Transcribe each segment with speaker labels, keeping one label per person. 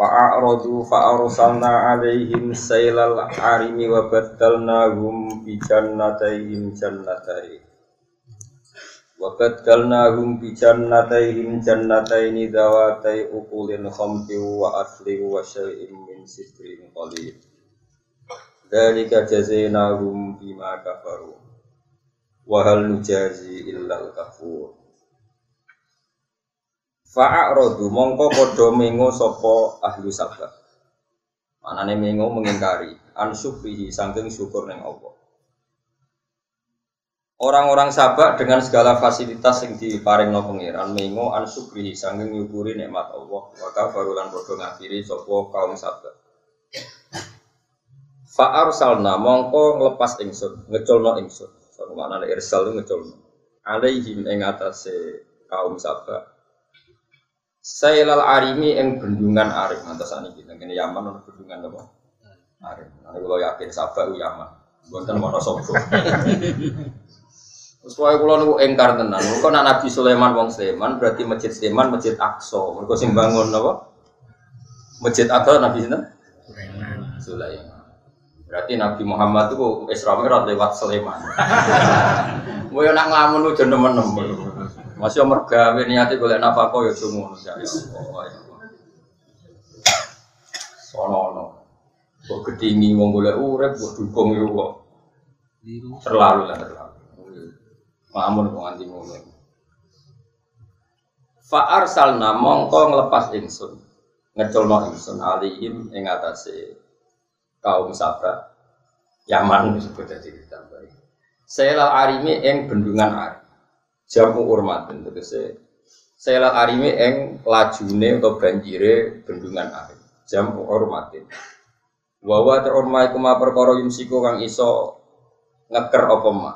Speaker 1: Fa'aradu fa'arsalna alaihim sailal arimi wa baddalnahum bi jannatayhim jannatayn wa baddalnahum bi jannatayhim jannatayn dawatay ukulin khamti wa asli wa syai'in min sidrin qalil. Dalika jazainahum bima kafaru. Wa hal nujazi illal kafur Fa'arodu mongko podo mengo sopo ahlu sabak. Manane mengo mengingkari an syukrihi syukur neng Allah. Orang-orang sabak dengan segala fasilitas yang diparing no pengiran mengo an syukrihi saking nyukuri nikmat Allah. Maka barulan podo ngafiri sopo kaum sabak. Fa'ar salna mongko ngelepas ingsun, ngeculno ingsun. So, maknane irsal ngeculno. Alaihim ing atase kaum sabak Sailal arimi yang bendungan arim atau saat ini kita Yaman ada bendungan apa? Arim. Nanti kalau yakin sabar u Yaman. Bukan mau sobo. Terus kalau kalau nunggu engkar tenan, kok nak Nabi Sulaiman wong Sulaiman berarti masjid Sulaiman masjid Aqsa. Mereka sing bangun apa? Masjid Aqsa Nabi Sulaiman. Sulaiman. Berarti Nabi Muhammad itu Isra Mi'raj lewat Sulaiman. Yang nak ngelamun udah nemen-nemen. Masih umur gawe niati boleh nafako ya semua ya Allah ya Sono no. Kok kedingi wong golek urip kok dukung yo kok. Terlalu lah terlalu. Mamun kok nganti ngono. Fa arsalna mongko nglepas ingsun. Ngeculno ingsun alihim ing atase kaum Sabah. Yaman disebut jadi ditambahi. Selal arimi ing bendungan Ari jamu urmatin tegese. Sela arime eng lajune atau banjire bendungan air jamu urmatin wawa terormai kuma perkara yumsiku kang iso ngeker apa ma?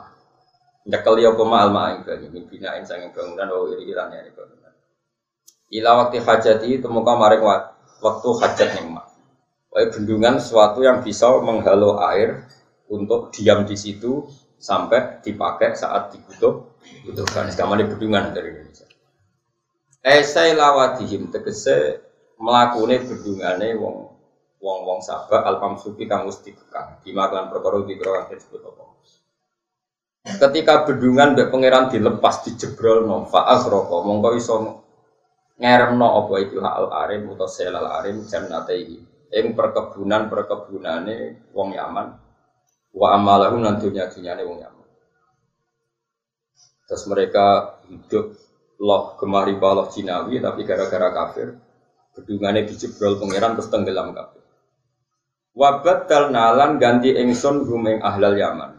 Speaker 1: Nyekel apa ma alma ing banyu min binain sanging bangunan wa iri irane ini bangunan. Ila waktu hajati temuka maring waktu hajat ning ma. Bendungan sesuatu yang bisa menghalau air untuk diam di situ sampai dipakai saat dibutuh butuhkan sekarang bedungan dari Indonesia. Esai lawatihim tegese melakune bedungane wong wong wong sabak alpam supi kang mesti kekang dimakan perkara dikira disebut apa. Ketika bedungan mbek pangeran dilepas dijebrol no faas roko mongko iso ngeremno apa itu hal arim utawa selal arim jannataihi ing perkebunan perkebunane wong Yaman wa amalahu nan dunya dunyane wong Yaman Terus mereka hidup loh kemari baloh Cinawi tapi gara-gara kafir bedungannya dijebrol pangeran terus tenggelam kafir. Wabat nalan ganti engson rumeng ahlal Yaman.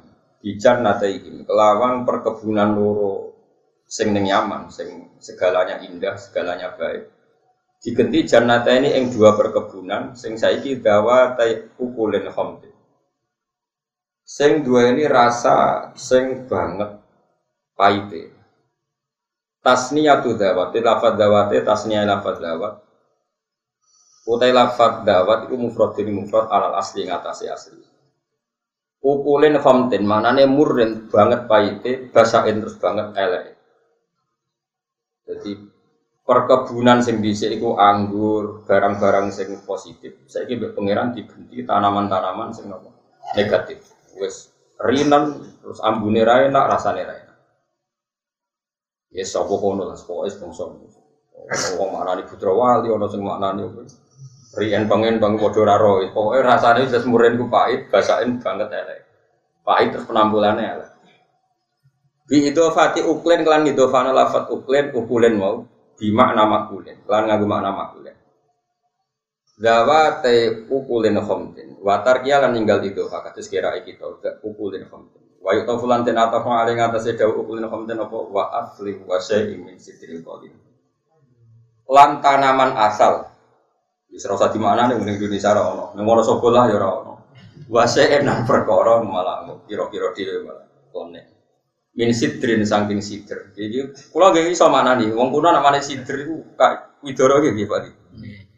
Speaker 1: Bijan nataihim kelawan perkebunan loro sing neng Yaman, sing segalanya indah, segalanya baik. Digenti jannata ini eng dua perkebunan, sing saiki dawa tai ukulin khamdi. Sing dua ini rasa sing banget paite. Tasniyatu dawat, lafad dawat, tasniyah lafad dawat. Utai lafad dawat itu mufrad jadi mufrad alal asli ngatasi asli. Ukulin famtin, manane murren banget paite, basain terus banget elek. Jadi perkebunan sing dhisik iku anggur, barang-barang sing positif. Saiki mbek pangeran dibenti tanaman-tanaman apa? Negatif. Wis rinan terus ambune ra enak, rasane ra Ya sapa kono lah pokoke bangsa. Wong maknani putra wali ana sing maknani Rien pengen bang padha ora ro. Pokoke rasane wis muren ku pahit, basain banget elek. Pahit terus penampilannya elek. Bi fati uklen kelan idofana lafat uklen ukulen mau bi makna makulen. Kelan nganggo makna makulen. Dawa te ukulen khomtin. Watar kia lan ninggal idofa kados kira iki to ukulen khomtin. Wa yuqtafu lan ten atafa ale ngatasé dawu ulin khamten apa wa asli wa syai'in min sidril qadim. Lan tanaman asal usah di mana ning Indonesia ora ono. Ning Wonosobo lah ya ono. Wase enak perkara malah kira-kira dhewe malah. Min sidrin saking sidr. Jadi kula nggih iso maknani wong kuno namane sidr kak widoro nggih Pak.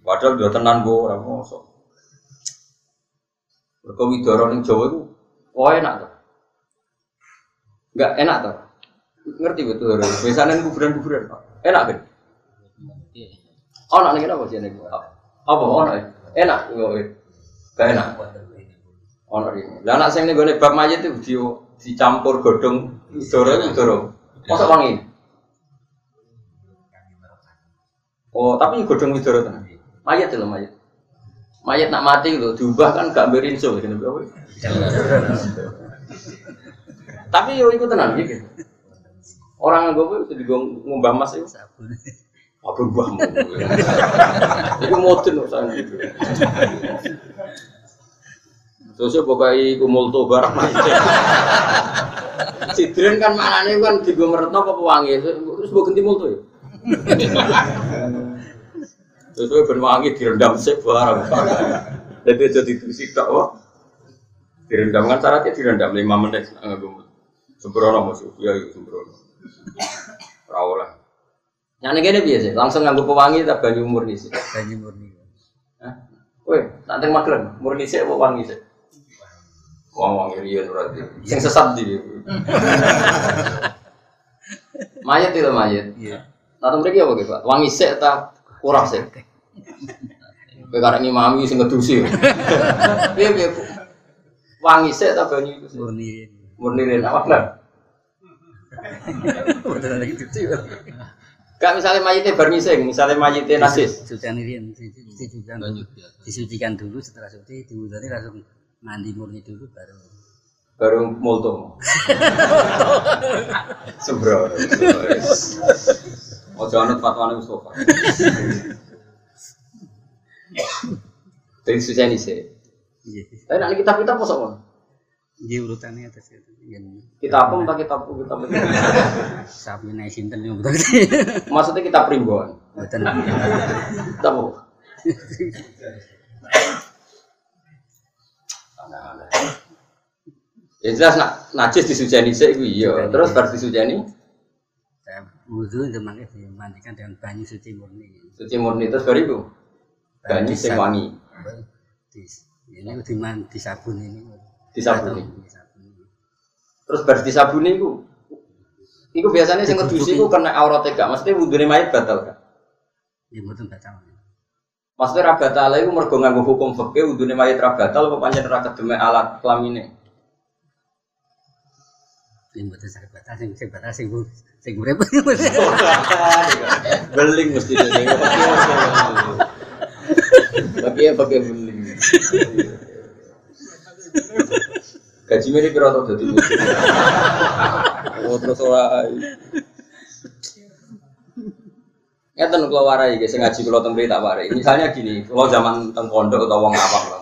Speaker 1: Padahal dia tenan gue orang mosok. Mereka widoro ning Jawa itu, oh enak tuh. Enggak enak tuh. Ngerti betul. Biasanya kuburan-kuburan. Enak kan? Oh, nak nih apa sih nih? Apa? Nak enak. Gak enak. Nak ini. Lah anak nih gue bab mayat itu di dicampur godong itu widoro. Masa wangi? Oh, tapi godong widoro tuh. Mayat itu mayat. Mayat nak mati loh, diubah kan gak berinso gitu. Tapi yo ikut tenang gitu. Orang gue itu digong ngubah mas itu. Apa buahmu? Itu modern urusan gitu. Terus ya pokoknya iku multo barang Sidren kan maknanya kan digong meretno apa pewangi. Terus gue ganti multo ya. Terus gue berwangi direndam sih barang. Jadi jadi tusi tak wah. Direndam kan syaratnya direndam lima menit. Sembrono musuh, ya sembrono. Rawol lah. Yang ini biasa, langsung nganggu pewangi tak banyu murni sih.
Speaker 2: Banyu murni.
Speaker 1: Woi, nanti maklum, murni sih apa wangi sih? Wong wangi rian berarti. Yang sesat di. mayat itu mayat. Iya. Nah, mereka apa gitu? Wangi sih tak kurang sih. Kowe karek ngimami sing ngedusi. Piye piye wangi sik ta banyu iku
Speaker 2: Murni.
Speaker 1: Murni ren apa.
Speaker 2: Betul lagi gitu.
Speaker 1: Gak misalnya mayitnya bar ngising, misalnya mayitnya nasis.
Speaker 2: Sucian ini disucikan disucikan dulu setelah suci diwudani langsung mandi murni dulu baru
Speaker 1: baru multo. Sembro. Ojo anut fatwane Mustafa. Dari susah nih sih.
Speaker 2: iya
Speaker 1: Tapi nanti kitab kita kosong kan?
Speaker 2: iya urutannya atas itu yang
Speaker 1: Kita apa entah kitab kita apa?
Speaker 2: sapi naik sinten yang betul
Speaker 1: Maksudnya kita primbon.
Speaker 2: betul
Speaker 1: Kita apa? Ya jelas nak najis disujani sih, iya. Terus baru disujani,
Speaker 2: saya wudhu itu makanya dimandikan dengan banyu suci murni
Speaker 1: suci murni terus baru itu. Banyu sing wangi,
Speaker 2: di, ini diman disabun ini
Speaker 1: disabuni.
Speaker 2: disabuni
Speaker 1: Terus baru disabuni itu. Iku biasanya sing ngedusi iku kena aurat gak, maksudnya wudune mayit batal kan?
Speaker 2: ya betul batal
Speaker 1: Maksudnya ra batal iku mergo nganggo hukum fikih wudune mayit ra batal apa pancen ra kedeme alat kelamine.
Speaker 2: yang betul sakit batal sing sing batal sing sing urip
Speaker 1: beling mesti dene. Tapi ya pakai beling. Gaji mirip kira tau dadi. Oh terus ora. Ngeten kula warai guys, ngaji kula teng tak warai. Misalnya gini, kalau zaman teng pondok atau wong awam lah.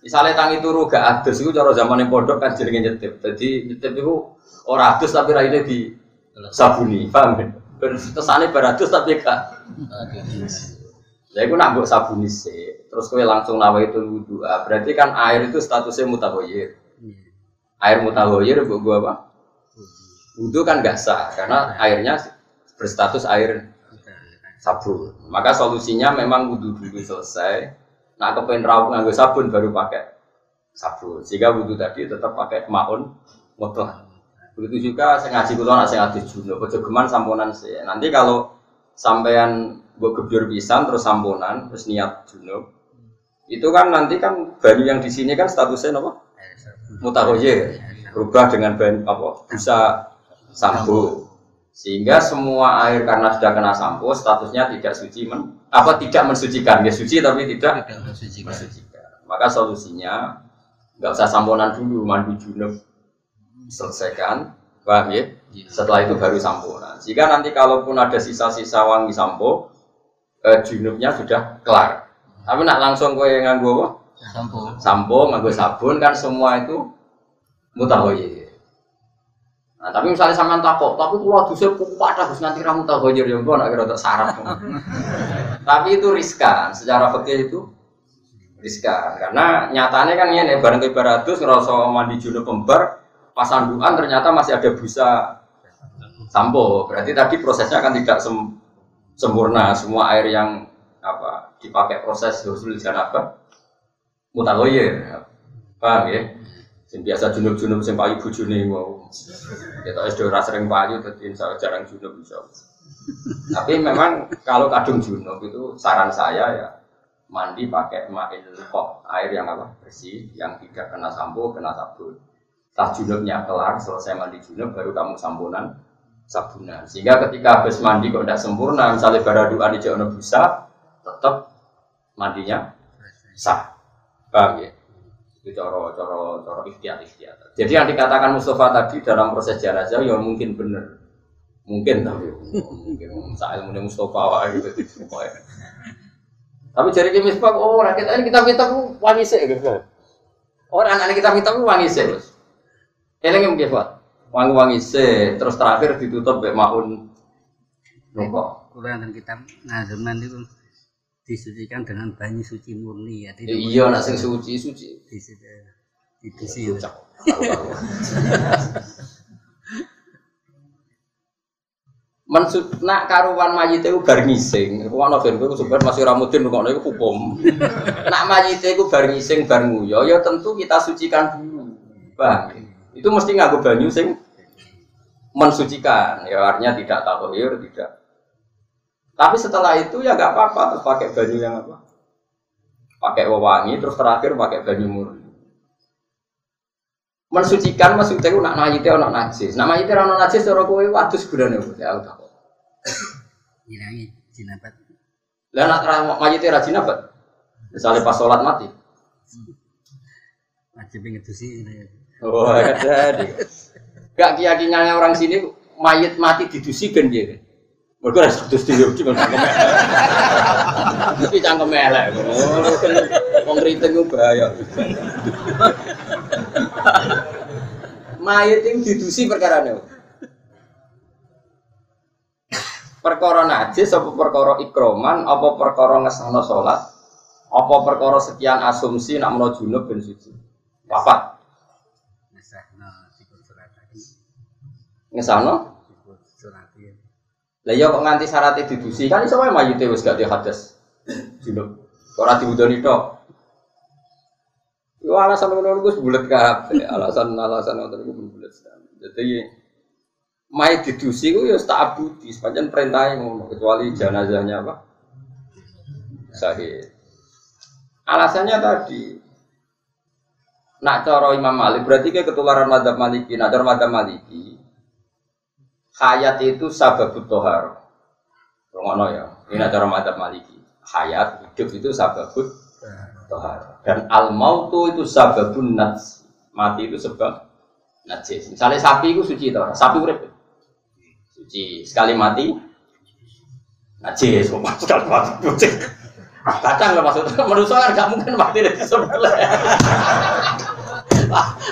Speaker 1: Misalnya tangi turu gak adus itu cara zaman pondok kan jenenge nyetip. Jadi nyetip itu ora adus tapi raine di sabuni, paham kan? Kesane baradus tapi gak Ya itu nak mbok sabuni sih, terus kowe langsung nawa itu wudhu. Ah, berarti kan air itu statusnya mutahoyir. Air mutahoyir mbok gua apa? Wudhu kan gak sah karena airnya berstatus air sabun. Maka solusinya memang wudhu dulu selesai. Nah kepengen rawuh nganggo sabun baru pakai sabun. Sehingga wudhu tadi tetap pakai maun mutlak. Begitu juga saya ngaji kulo nak saya ngaji junub, ojo geman samponan sih. Nanti kalau sampean buat gebyur pisan terus samponan terus niat junub, itu kan nanti kan banyu yang di sini kan statusnya apa? Mutahoye berubah dengan banyu apa? Bisa sampo. Sehingga semua air karena sudah kena sampo statusnya tidak suci men, apa tidak mensucikan. Ya suci tapi tidak mensucikan. Maka solusinya nggak usah samponan dulu mandi junub. Selesaikan. Paham ya? Setelah itu baru samponan. Jika nanti kalaupun ada sisa-sisa wangi sampo eh, junubnya sudah kelar tapi nak langsung kue nganggo apa?
Speaker 2: sampo
Speaker 1: sampo nganggo sabun kan semua itu mutahoyir nah tapi misalnya sampean takut tapi kalau dusnya kupat harus nanti ramu mutahoyir ya enggak nak kira tak sarap. Tapi itu riskan, secara fikih itu riskan. Karena nyatanya kan ini bareng ke baratus ngerasa mandi junub pembar pas anduan ternyata masih ada busa sampo berarti tadi prosesnya akan tidak sem sempurna. Semua air yang apa dipakai proses husul apa mutaloyer paham ya? Sing biasa junub-junub sing payu bojone mau. Kita SD ora sering payu dadi jarang junub bisa. Tapi memang kalau kadung junub itu saran saya ya mandi pakai ma'il kok air yang apa? Bersih yang tidak kena sampo kena sabun. Setelah junubnya kelar selesai mandi junub baru kamu sampunan sabunan. Sehingga ketika habis mandi kok tidak sempurna misalnya doa di bisa tetap mandinya? Sah. Paham ya? Itu coro coro coro ikhtiar ikhtiar jadi yang dikatakan Mustafa tadi dalam proses jenazah ya mungkin benar mungkin tapi mungkin. Saya ilmu Mustafa gitu. Tapi jadi kita misbah, oh rakyat ini kita minta wangi sih gitu. Oh anak kita minta wangi sih. Eleng yang buat wangi wangi sih, terus terakhir ditutup be maun.
Speaker 2: Nopo. Kurang dan kita ngazeman itu disucikan dengan banyu suci murni ya.
Speaker 1: Iya, nak sing suci suci.
Speaker 2: Di situ, di situ.
Speaker 1: mensut nak karuan mayit itu bar ngising. Iku ana ben kowe masih ramudin kok itu hukum. nak mayit itu bar ngising bar nguyo ya tentu kita sucikan dulu. Bang, itu mesti nganggo banyu sing mensucikan. Ya artinya tidak tahoir, tidak. Tapi setelah itu ya nggak apa-apa pakai banyu yang apa? Pakai wewangi terus terakhir pakai banyu murni mensucikan maksudnya itu nak mayite ono najis. Nak mayite ono najis cara kowe wadus gunane opo ya tak.
Speaker 2: Ngilangi jinabat.
Speaker 1: Lah nak mayite ra jinabat. Misalnya pas sholat mati.
Speaker 2: Wajib ngedusi.
Speaker 1: Oh, jadi. Gak keyakinannya orang sini mayit mati didusi kan dia. Mereka ada satu studio cuma cangkem elek. Tapi cangkem elek. Wong kriting ku bahaya. Mayit itu didusi perkara ini. Perkara najis apa perkara ikroman apa perkara ngesana sholat apa perkara sekian asumsi nak menawa junub ben suci. Papat. Ngesana lah ya kok nganti syaratnya didusi kan iso wae mayite wis gak hadas. Junub. Ora diwudoni tok. Yo alasan ngono iku bulet kabeh. Alasan-alasan ngono iku bulet. Jadi mai didusi ku ya tak abudi, sepanjang perintah ngono kecuali jenazahnya apa? Sahih. Alasannya tadi nak cara Imam Malik berarti kayak ketularan madhab Maliki, nak cara madhab Maliki hayat itu sababut tohar. Ngono ya, ini nak cara madhab Maliki. Hayat hidup itu sababut tohar. Dan al mautu itu sababun nats. Mati itu sebab najis. Misalnya sapi itu suci toh. Sapi urip. Suci. Sekali mati najis. Sekali mati suci. Kadang lah maksudnya manusia kan gak mungkin mati dari sebelah.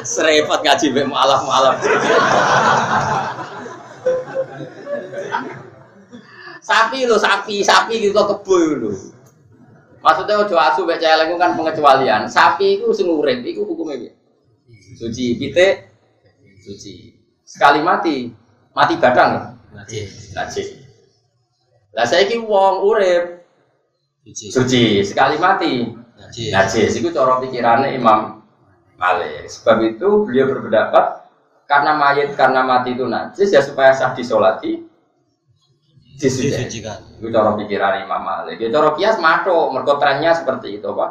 Speaker 1: Serepot ngaji be malam malam. Sapi lo sapi sapi gitu kebo lo Maksudnya ojo asu mek celeng kan pengecualian. Sapi itu sing urip iku hukume piye? Suci pite suci. Sekali mati, mati badang najis. Najis. Lah saiki wong urip suci. Suci, sekali mati najis. Najis iku cara pikirane Imam Malik. Sebab itu beliau berpendapat karena mayat karena mati itu najis ya supaya sah disolati disucikan. Itu cara pikiran Imam Malik. Ya cara kias mato, mergo trennya seperti itu, Pak.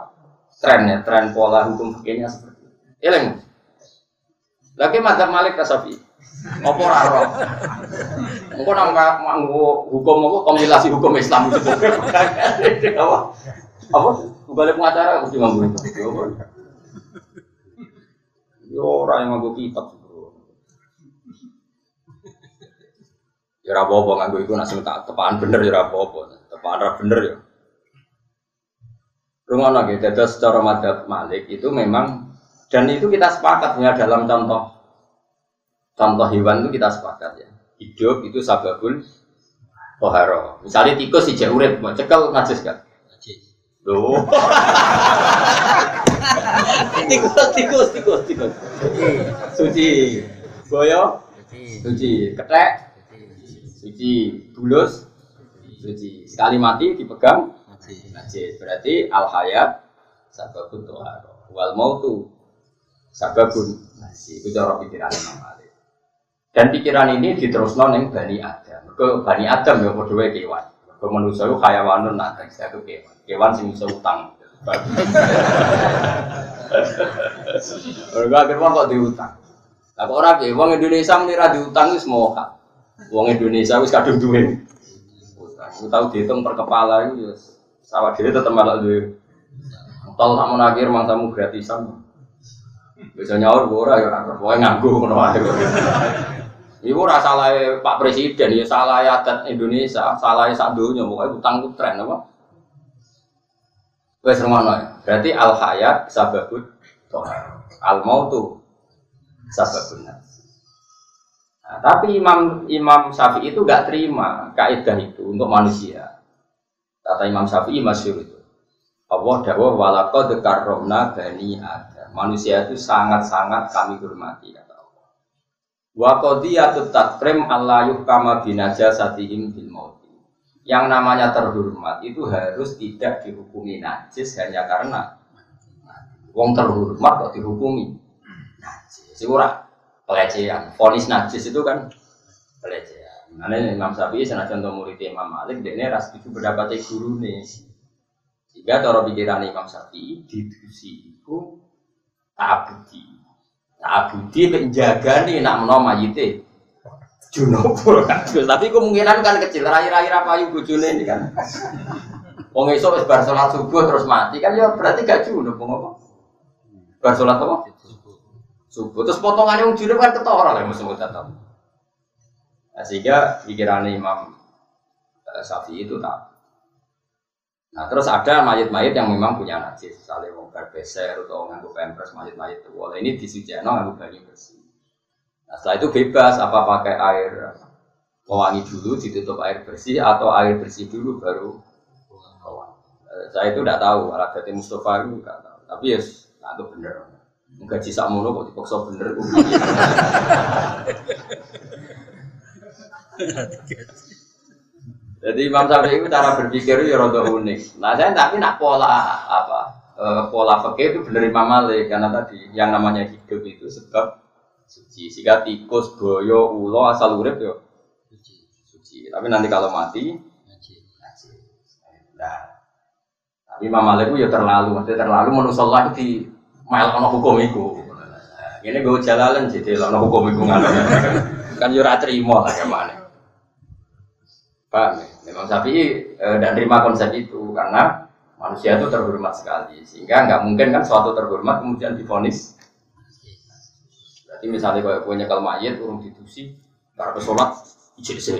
Speaker 1: Trennya, tren pola hukum fikihnya seperti itu. Ileng. Lagi madzhab Malik Kasafi. Apa ora ora? Engko nang nganggo hukum apa kompilasi hukum Islam itu. Apa? Apa? Balik pengacara mesti nganggo itu. Yo ora yang nganggo kitab. Ya ora apa-apa nganggo iku nek tak tepaan bener ya ora apa-apa. Tepaan ora bener ya. Rungono gitu, jadi secara madhab Malik itu memang dan itu kita sepakat ya dalam contoh contoh hewan itu kita sepakat ya hidup itu sababul toharo. Misalnya tikus si urip, mau cekel najis kan? Loh. tikus, tikus, tikus, tikus. Suci. Goyo,
Speaker 2: Jadi,
Speaker 1: suci. Ketek, suci. Bulus, suci. Sekali mati dipegang,
Speaker 2: najis.
Speaker 1: Berarti al hayat sababun toharo. Wal mautu sababun najis. Itu cara pikiran Imam Malik. Dan pikiran ini diteruskan yang Bani Adam. Ke Bani Adam ya padha wae kewan. Ke manusia itu hayawanun nah saya itu kewan. Kewan sing iso utang. Mereka akhirnya kok diutang. Lah kok ora wong Indonesia muni ra diutang wis moha. Wong Indonesia wis kadung duwe. Aku tahu dihitung per kepala itu ya sawah dhewe tetep malah duwe. Tol mau akhir mangsamu gratisan. Bisa nyaur ora ya ora pokoke nganggo ngono wae. Iku ora salah Pak Presiden ya salah adat Indonesia, salah sak donya pokoke utang ku tren apa? Wes rumono ya. Berarti al hayat sababut tohar. Al mautu sababun. Nah, tapi Imam Imam Syafi'i itu nggak terima kaidah itu untuk manusia. Kata Imam Syafi'i masyhur itu. Allah dawuh walaqad karramna bani Adam. Manusia itu sangat-sangat kami hormati kata Allah. Wa qadiyatut takrim Allah yuhkama binajasatihim bil mauti. Yang namanya terhormat itu harus tidak dihukumi najis hanya karena wong terhormat kok dihukumi najis. Sing pelecehan. Fonis najis itu kan pelecehan. Nah, Imam Syafi'i senajan to murid Imam Malik dekne ras itu pendapat guru nih. Sehingga cara pikiran Imam Syafi'i didusi itu abudi. Abudi penjaga nih nak menawa mayite. Junub Tapi kemungkinan kan kecil. Rai-rai rapayu bojone ini kan. Wong esuk wis bar salat subuh terus mati kan ya berarti gak junub apa? Bar salat apa? Subuh. Terus potongannya wong junub kan ketara lah musuh tetap. Nah, sehingga pikiran Imam eh, Syafi'i itu tak Nah terus ada mayat-mayat yang memang punya najis, misalnya mau berbeser atau nganggu pampers mayat-mayat itu, boleh ini disucikan nganggu banyu bersih. Nah setelah itu bebas apa pakai air pewangi dulu, ditutup air bersih atau air bersih dulu baru pewangi. Eh, Saya itu tidak tahu, alat Mustafa itu tidak tahu. Tapi ya, nah itu bener. Jisa mulu kok dipaksa bener. Jadi Imam Syafi'i itu cara berpikir ya rada unik. Nah saya tapi nak pola apa eh, pola fikih itu bener Imam Malik karena tadi yang namanya hidup itu sebab suci. Sehingga tikus, boyo, ulo asal urip yo
Speaker 2: Suci.
Speaker 1: suci. Tapi nanti kalau mati. Nah, tapi Imam Malik itu ya terlalu, maksudnya terlalu menurut Allah di mail ono hukum. Nah, Ini gue jalalan jadi ono hukum itu nggak kan yo ora trimo lah gimana. Paham ya? Memang Syafi'i eh, dan terima konsep itu karena manusia itu terhormat sekali sehingga nggak mungkin kan suatu terhormat kemudian difonis. Berarti misalnya kalau punya kalau mayat urung ditusi, para pesolat ijek sih.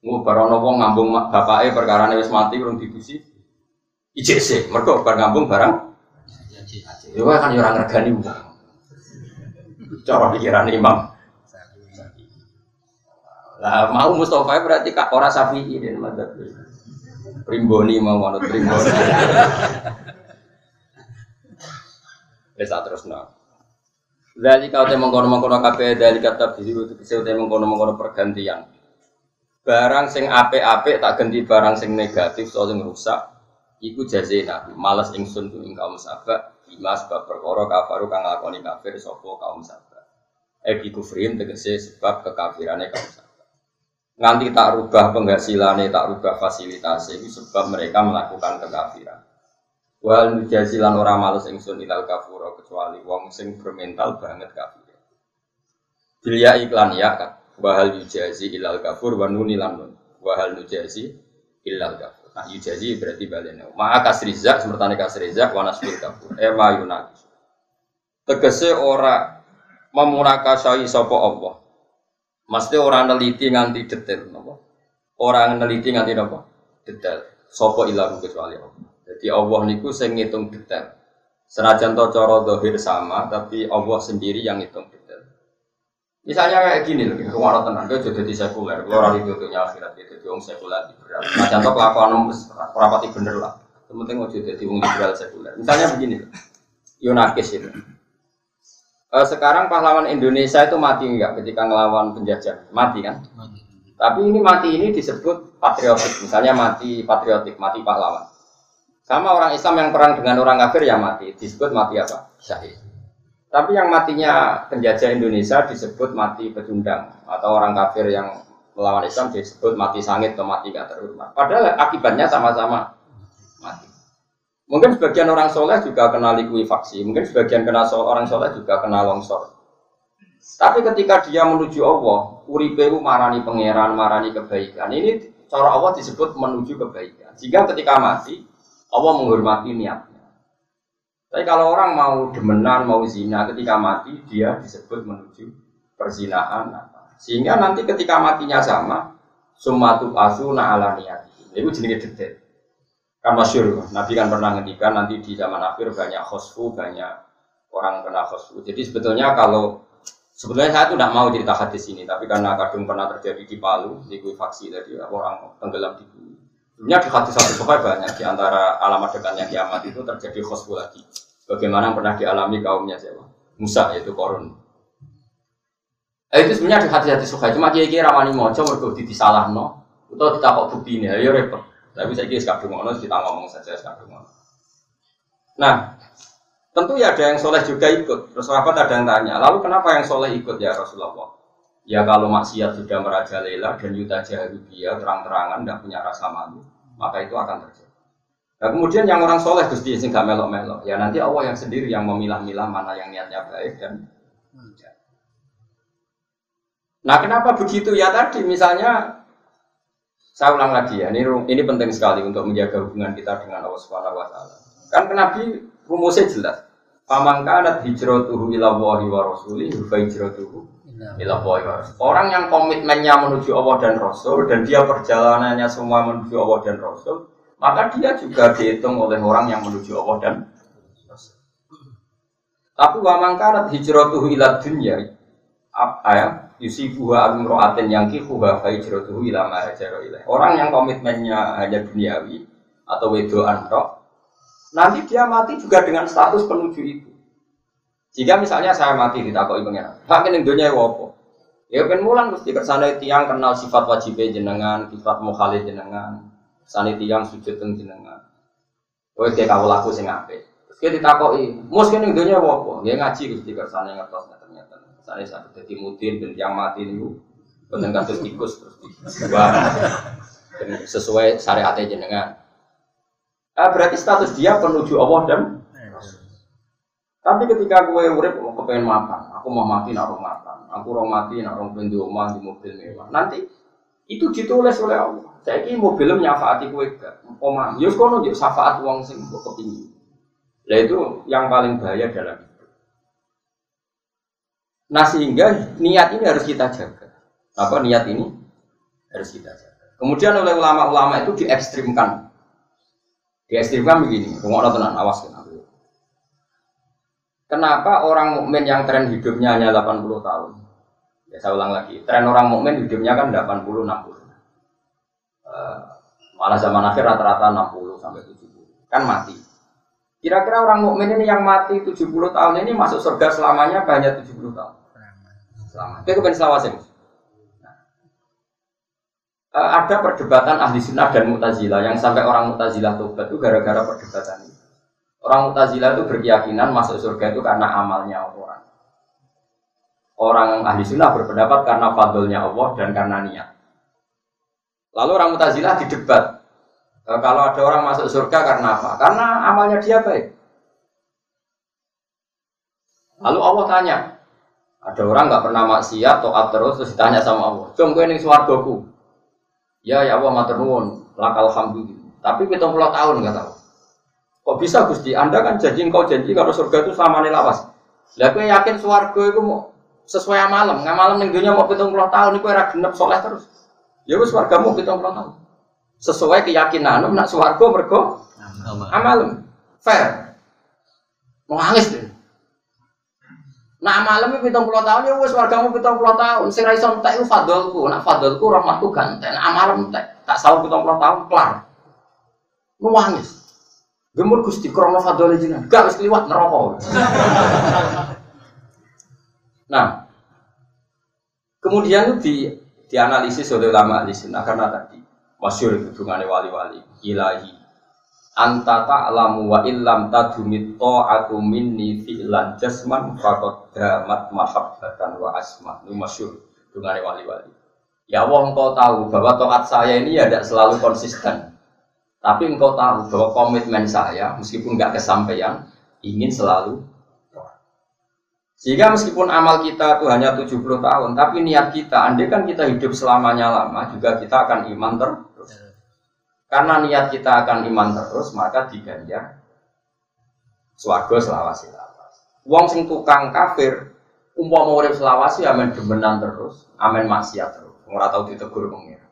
Speaker 1: Ngu barono wong ngambung bapake perkara wis mati urung ditusi, ijek sih. Mereka bar ngambung barang. Ya kan ya orang ngergani wong. Cara pikiran imam. Lah mau Mustafa berarti kak ora Syafi'i dan madzhab. Primboni mau manut primboni. Tak terusno. Dari kau teh mengkono mengkono kabeh dari kata biru itu bisa teh mengkono mengkono pergantian. Barang sing apik-apik tak ganti barang sing negatif soal sing rusak. Iku jazina, malas ingsun tu ing sabak, lima sebab perkara kafaru kang lakoni kafir sapa kaum sabak. Ebi kufrim tegese sebab kekafirane kaum sabak. Nganti tak rubah penghasilannya, tak rubah fasilitasnya itu sebab mereka melakukan kekafiran. Wal mujazilan ora males ingsun ilal kafuro kecuali wong sing bermental banget kafir. Bilya iklan ya kan. Wahal yujazi ilal kafur wa nuni lan nun. Wahal yujazi ilal kafur. Nah yujazi berarti balene. Ma'a kasriza semertane kasriza wa nasbil kafur. Eh ma. Tegese ora memurakasai sapa Allah. Mesti orang neliti nganti detail, napa? Orang neliti nganti napa? Detail. Sopo ilahu kecuali Allah. Jadi Allah niku sing ngitung detail. Senajan to cara dohir sama, tapi Allah sendiri yang ngitung detail. Misalnya kayak gini loh, rumah orang tenang, dia jadi sekuler, orang itu tuh akhirat dia jadi orang sekuler liberal. Nah contoh kelakuan om rapati bener lah. Yang penting mau jadi orang liberal sekuler. Misalnya begini loh, Yunakis itu. Eh, sekarang pahlawan Indonesia itu mati enggak ketika ngelawan penjajah? Mati kan? Mati. Tapi ini mati ini disebut patriotik. Misalnya mati patriotik, mati pahlawan. Sama orang Islam yang perang dengan orang kafir ya mati, disebut mati apa? Syahid. Tapi yang matinya penjajah Indonesia disebut mati pecundang atau orang kafir yang melawan Islam disebut mati sangit atau mati gak terhormat. Padahal akibatnya sama-sama mati. Mungkin sebagian orang soleh juga kena likuifaksi, mungkin sebagian kena sol, orang soleh juga kena longsor. Tapi ketika dia menuju Allah, uripewu marani pangeran, marani kebaikan. Ini cara Allah disebut menuju kebaikan. Jika ketika mati, Allah menghormati niatnya. Tapi kalau orang mau demenan, mau zina, ketika mati dia disebut menuju perzinahan. Sehingga nanti ketika matinya sama, sumatu asuna ala niyati. Itu jenis detail. Kan masyur, Nabi kan pernah ngendikan nanti di zaman akhir banyak khosfu, banyak orang kena khosfu. Jadi sebetulnya kalau Sebetulnya saya tuh tidak mau cerita hadis ini, tapi karena kadung pernah terjadi di Palu, di faksi tadi orang tenggelam di bumi. Sebenarnya di hadis satu banyak di antara alamat dekatnya kiamat itu terjadi khosbu lagi. Bagaimana pernah dialami kaumnya siapa? Musa yaitu korun. Eh, itu sebenarnya di hati-hati suka cuma kiai kiai ramani mojo mergo di salah no, atau ditakok bukti ini, ya repot. Tapi saya kira sekarang ngono kita ngomong saja sekarang ngono. Nah, tentu ya ada yang soleh juga ikut. Terus ada yang tanya, lalu kenapa yang soleh ikut ya Rasulullah? Ya kalau maksiat sudah merajalela dan yuta dia terang-terangan tidak punya rasa malu, maka itu akan terjadi. Nah kemudian yang orang soleh Gusti sing gak melok-melok, ya nanti Allah yang sendiri yang memilah-milah mana yang niatnya baik dan Nah kenapa begitu ya tadi misalnya saya ulang lagi ya ini ini penting sekali untuk menjaga hubungan kita dengan Allah Subhanahu Wa Taala. Kan Nabi rumusnya jelas. Faman kanat hijratuhu ila Allahi wa rasuli fa hijratuhu ila Allahi wa Orang yang komitmennya menuju Allah dan Rasul dan dia perjalanannya semua menuju Allah dan Rasul, maka dia juga dihitung oleh orang yang menuju Allah dan tapi wa mangkarat hijratuhu ila dunya apa ya yusibuha amroatin yang kifuha fa hijratuhu ila ma Orang yang komitmennya hanya duniawi atau wedo antok nanti dia mati juga dengan status penuju itu. Jika misalnya saya mati di takoi pengiran, hak ini dunia wopo. Ya kan mulan mesti kersane tiang kenal sifat wajib jenengan, sifat mukhalif jenengan, Sani tiang sujud teng jenengan. Kowe kayak kau laku sing apik. Terus kita ditakoki, "Mus kene dunya apa?" Ya ngaji Gusti kersane ngertos ternyata. Sane sakit dadi mudin ben tiang mati niku. Boten kados tikus terus dibuang. sesuai syariat jenengan. Ah, berarti status dia penuju Allah dan tapi ketika gue urip mau kepengen makan, aku mau mati naruh makan, aku mau mati di rumah di mobil mewah. Nanti itu ditulis oleh Allah. Saya ini mobil nyafaati kue gak, omah. Yus kono yuk syafaat uang sing mbok kepingin. Nah itu yang paling bahaya dalam hidup. Nah sehingga niat ini harus kita jaga. Apa niat ini harus kita jaga. Kemudian oleh ulama-ulama itu diekstrimkan. Diekstrimkan begini, rumah tenang, awas kenapa. Kenapa orang mukmin yang tren hidupnya hanya 80 tahun? Ya saya ulang lagi, tren orang mukmin hidupnya kan 80 60. Uh, malah zaman akhir rata-rata 60 sampai 70. Kan mati. Kira-kira orang mukmin ini yang mati 70 tahun ini masuk surga selamanya banyak 70 tahun. Selama. Itu kan selawasin. Nah. Uh, ada perdebatan ahli sunnah dan mutazilah yang sampai orang mutazilah tobat itu gara-gara perdebatan ini. Orang mutazilah itu berkeyakinan masuk surga itu karena amalnya orang. Orang ahli sunnah berpendapat karena fadlnya Allah dan karena niat. Lalu orang Mutazilah didebat. E, kalau ada orang masuk surga karena apa? Karena amalnya dia baik. Lalu Allah tanya, ada orang nggak pernah maksiat, toat terus, terus ditanya sama Allah, gue ini suargoku. Ya ya Allah matur nuwun, lakal alhamdulillah. Tapi kita puluh tahun nggak tahu. Kok bisa Gusti? Anda kan janji engkau janji kalau surga itu sama nih lawas. Lah gue yakin suarga itu mau sesuai amalam, nggak malam nih mau pitung puluh tahun, gue era genep soleh terus. Ya wis wargamu kita tahun. Sesuai keyakinan nak swarga mergo amal. Fair. Mau nangis deh. Nah malam itu pitung puluh tahun ya wes wargamu pitung puluh tahun. Sing raison entek itu fadolku. Nah fadolku rahmatku ganteng. Nah malam entek tak sahur pitung puluh tahun kelar. Nuwangis. Gemur gusti krono fadol jenengan. Gak wis liwat neraka. nah kemudian di dianalisis oleh ulama di sini karena tadi masyur hubungannya wali-wali ilahi. Anta ta'lamu wa illam tadumit ta'atu minni fi'lan jasman faqad damat mahabbatan wa asma ini masyur hubungannya wali-wali. Ya Allah engkau tahu bahwa taat saya ini ya tidak selalu konsisten. Tapi engkau tahu bahwa komitmen saya meskipun nggak kesampaian ingin selalu sehingga meskipun amal kita itu hanya 70 tahun, tapi niat kita, andai kan kita hidup selamanya lama, juga kita akan iman terus. Karena niat kita akan iman terus, maka diganjar swarga selawasi lawas. Wong sing tukang kafir, umpama urip selawasi amen demenan terus, amen maksiat terus. Ora tau ditegur pengira.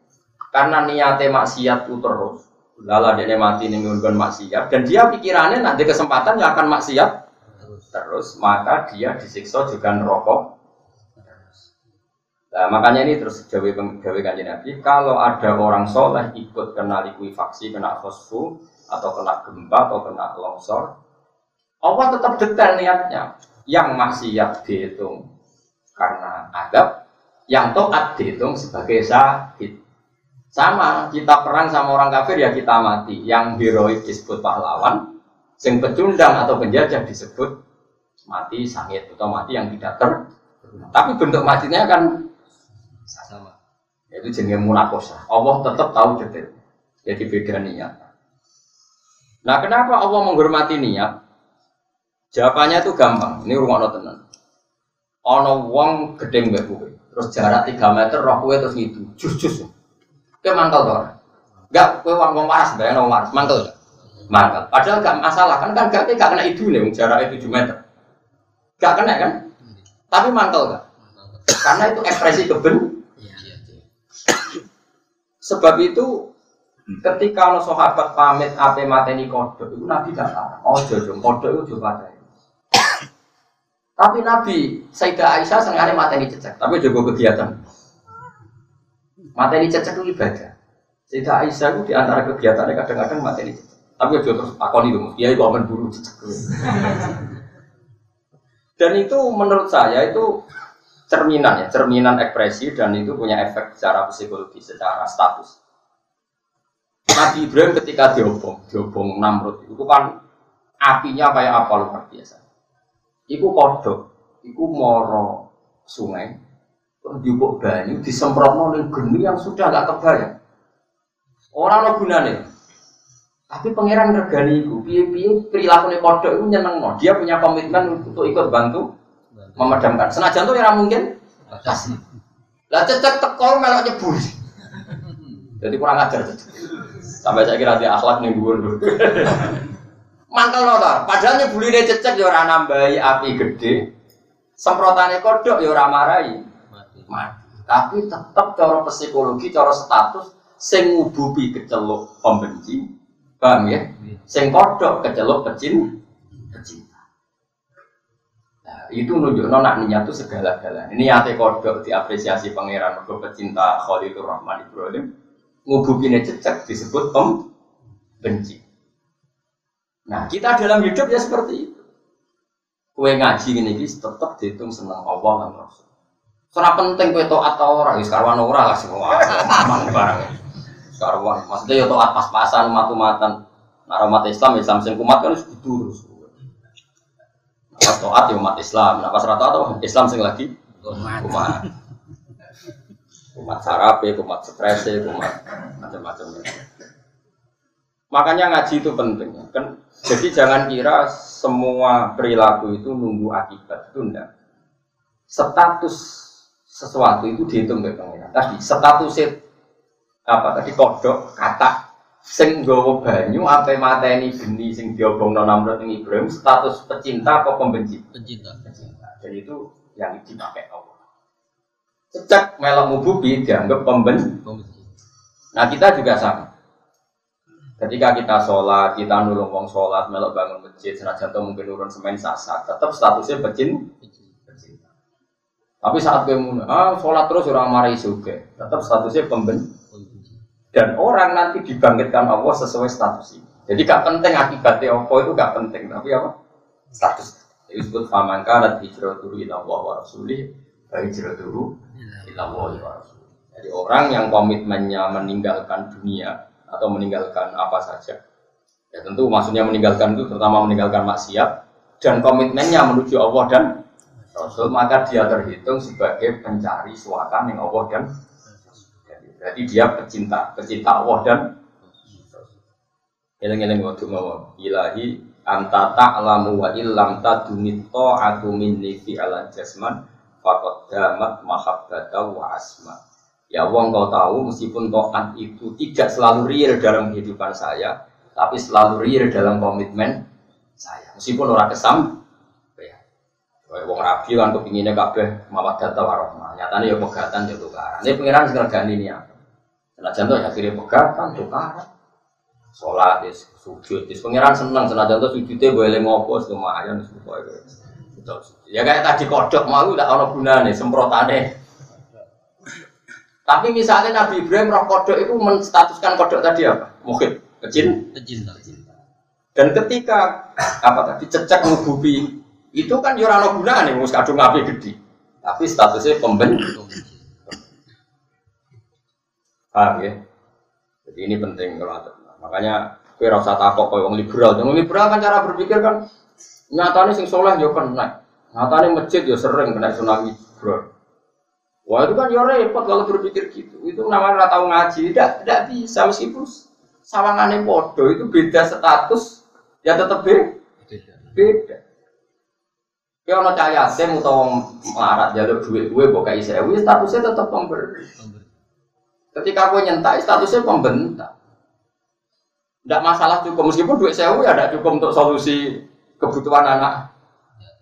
Speaker 1: Karena niatnya maksiat itu terus, lala dia mati nih maksiat, dan dia pikirannya nanti kesempatan ya akan maksiat terus maka dia disiksa juga neraka Nah, makanya ini terus jawa jawa kanjeng Nabi, kalau ada orang soleh ikut kena likuifaksi, kena fosfu, atau kena gempa, atau kena longsor, Allah tetap detail niatnya. Yang maksiat dihitung karena adab, yang toat dihitung sebagai sakit. Sama, kita perang sama orang kafir ya kita mati. Yang heroik disebut pahlawan, yang pecundang atau penjajah disebut mati sangit atau mati yang tidak ter tapi bentuk matinya kan sama. Yaitu jenis munakosa Allah tetap tahu detail jadi beda niat. Nah kenapa Allah menghormati niat? Jawabannya itu gampang. Ini rumah tenan. Ono wong gede mbak gue terus jarak 3 meter roh gue terus gitu jus jus. Ke mantel tuh enggak gue wong wong waras bayang wong waras. Mantel mantel padahal gak masalah kan kan gak gak kena itu nih jarak 7 meter Gak kena kan? Tapi mantel gak? Karena itu ekspresi keben. Sebab itu ketika lo sahabat pamit ape mateni kodok itu Nabi gak larang. Oh jojo kodok itu coba deh. Tapi Nabi Sayyidah Aisyah sengaja mateni cecek, tapi juga kegiatan. Mateni cecek itu ibadah. Sayyidah Aisyah itu di antara kegiatannya kadang-kadang mateni cecek. Tapi juga terus akon itu, dia itu akan buru cecek. Dan itu menurut saya itu cerminan ya, cerminan ekspresi dan itu punya efek secara psikologi, secara status. Nabi Ibrahim ketika diobong, diobong Namrud itu kan apinya kayak apa luar biasa. Iku kodok, iku moro sungai, terus diubuk banyu, disemprot ning geni yang sudah gak kebayang. Orang lo gunane, tapi pangeran regani itu, piye-piye perilaku kodok itu nyeneng no. Dia punya komitmen untuk ikut bantu memadamkan. Senajan tuh ya mungkin kasih. Lah cecek teko melok nyebur. Jadi kurang ajar Sampai saya kira dia akhlak nih gue Mantel loh Padahal nyebuli dia cecek ya orang nambahi api gede. Semprotannya kodok ya orang marahi. Mati. Tapi tetap cara psikologi, cara status, sing ngububi keceluk pembenci, Paham ya? Sing kodok kecelok pecin pecinta. Nah, itu nunjuk nona niat itu segala-galanya. Ini ate kodok diapresiasi pangeran mergo pecinta Khalilur Rahman Ibrahim. Ngubukine cecek disebut pem benci. Nah, kita dalam hidup ya seperti itu. Kue ngaji ini tetap dihitung senang Allah dan Rasul. Soalnya penting kue toat atau orang, sekarang orang lah semua aman barang karuan. Maksudnya ya toat pas-pasan matu-matan. Nah, umat Islam Islam sing kumat kan harus gitu terus. Pas toat ya umat Islam. Nah pas rata atau Islam sing lagi kumat. Kumat sarape, kumat stres, kumat macam-macam. Makanya ngaji itu penting. Kan jadi jangan kira semua perilaku itu nunggu akibat itu enggak. Status sesuatu itu dihitung oleh pengiran. Tadi status apa tadi? Kodok kata sing gowo banyu apa mateni geni sing diobong Namrud ing Ibrahim? Status pecinta atau pembenci?
Speaker 2: Pecinta.
Speaker 1: Pecinta. Jadi itu yang dipakai Allah. Cecak melok mububi dianggap pembenci. Nah kita juga sama. Ketika kita sholat kita nulung wong sholat melok bangun masjid senajan atau mungkin urun semen sasak tetap statusnya pecin pecinta. Tapi saat mun ah salat terus ora mari suge, tetap statusnya pemben dan orang nanti dibangkitkan Allah sesuai status ini. Jadi gak penting akibatnya apa itu gak penting, tapi apa? Status. Jadi disebut faman kanat hijratuhu ila Allah wa rasulih, fa hijratuhu ila Allah wa rasulih. Jadi orang yang komitmennya meninggalkan dunia atau meninggalkan apa saja. Ya tentu maksudnya meninggalkan itu terutama meninggalkan maksiat dan komitmennya menuju Allah dan Rasul maka dia terhitung sebagai pencari suaka yang Allah dan Berarti dia pecinta, pecinta Allah dan Eleng-eleng waktu mau ilahi anta ta'lamu wa illam tadumit ta'atu minni fi ala jasman faqad damat mahabbata wa asma. Ya Allah kau tahu meskipun taat itu tidak selalu real dalam kehidupan saya, tapi selalu real dalam komitmen saya. Meskipun orang kesam, ya. Wong rabi kan kepinginnya kabeh mawaddah warahmah. Nyatanya ya pegatan ya tukaran. Ini pengiran segala ganti ini Senajan tuh akhirnya pegatan, tukaran. Sholat, is, sujud, is. Pengiran seneng, senajan tuh sujudnya boleh ngopo, lumayan, pokoknya. Ya kayak tadi kodok mau tidak ada gunanya, semprotane. Tapi misalnya Nabi Ibrahim roh kodok itu menstatuskan kodok tadi apa? Mungkin kecil.
Speaker 2: Kecil.
Speaker 1: Dan ketika apa tadi cecek ngububi itu kan yurano gunanya, mus kadung api gede. Tapi statusnya pemben. Paham ya? Jadi ini penting kalau ada. Makanya kue rasa takut kau yang liberal. Yang liberal kan cara berpikir kan nyatanya sing soleh yo kena. Nyatanya masjid yo sering kena tsunami bro. Wah itu kan yo repot kalau berpikir gitu. Itu namanya tahu ngaji. Tidak, tidak bisa meskipun sawangannya podo itu beda status ya tetap beda. Beda. Ya ono cahaya yatim utawa melarat jalur duit gue buka isewi statusnya tetap pemberi. Ketika gue nyentak statusnya pembentak. Tidak masalah cukup meskipun duit sewu ya tidak cukup untuk solusi kebutuhan anak.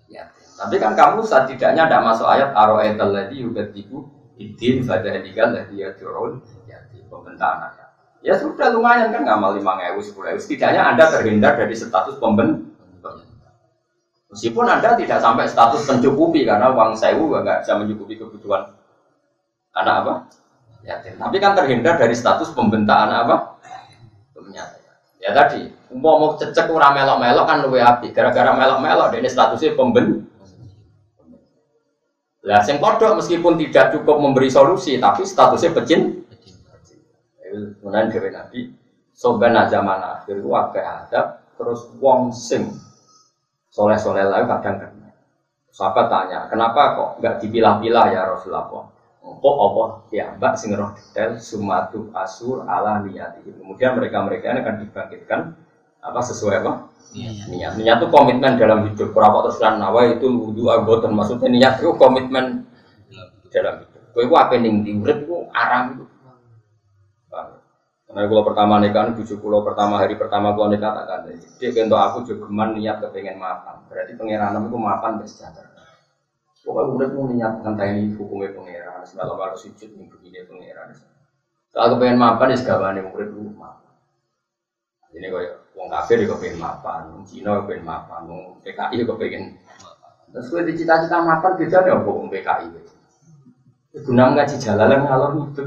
Speaker 1: Ya, tapi kan kamu setidaknya tidak masuk ayat aroetal lagi udah tibu idin pada edigal lagi ya turun ya pembentak anak. Ya sudah lumayan kan ngamal lima ewu sepuluh ewu. Setidaknya anda terhindar dari status pemben. Meskipun anda tidak sampai status mencukupi karena uang sewu nggak bisa mencukupi kebutuhan anak apa yatim. Tapi kan terhindar dari status pembentaan apa? Penyata. Ya tadi, mau mau cecek ora melok-melok kan luwe api. Gara-gara melok-melok ini statusnya pemben. Lah sing kodok meskipun tidak cukup memberi solusi tapi statusnya pecin. Kemudian dari Nabi Sobana zaman akhir itu ada terus wong sing soleh-soleh lain kadang kena. Sahabat tanya, kenapa kok nggak dipilah-pilah ya Rasulullah? Apa ya mbak sing roh detail sumatu asur ala niat Kemudian mereka-mereka ini akan dibangkitkan apa sesuai apa? Niat. Niat, niat itu komitmen dalam hidup. Berapa terus kan nawa itu wudhu anggota maksudnya niat itu komitmen dalam hidup. Kau itu apa ning diurip itu aram itu. Karena kalau pertama nikah, bujuk pulau pertama hari pertama kalau nikah tak kan. Dia aku juga geman niat kepengen makan. Berarti pengiranan itu makan bersejahtera. Pokoknya udah mau niat ngenteni hukumnya pangeran. Semalam kalau sujud nih begini pangeran. Kalau kepengen makan ya segala nih murid lu makan. Ini kau wong kafir ya kepengen makan, wong Cina kepengen makan, wong PKI kepengen Terus gue dicita-cita makan beda nih wong PKI. Guna ngaji jalalan ngalor itu.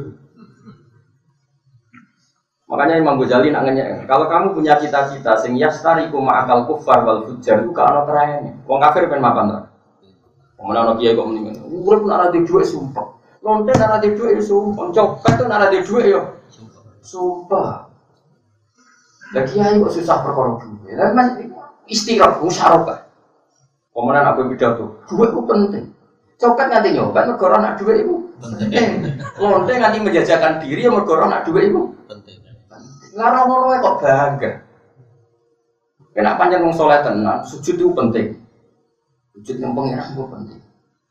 Speaker 1: Makanya Imam Ghazali nak nanya, kalau kamu punya cita-cita sing yastariku ma'akal kufar wal fujar itu kalau terakhirnya. Wong kafir pengen makan tuh. Kemudian anak kiai kok mendingan. Urip nak ada duit sumpah. Lonte nak ada duit sumpah. Copet tuh nak ada duit yo. Sumpah. Lah kiai kok susah perkara duit. Lah men istirahat musyarakah. Kemudian apa pidato? Duit itu penting. Copet nganti nyobat negara nak duit itu penting. Lonte nganti menjajakan diri yang negara nak duit itu
Speaker 2: Penting.
Speaker 1: Ngarang ngono kok bangga. Kena panjang wong soleh tenan, sujud itu penting. Sujud yang pengiran itu penting.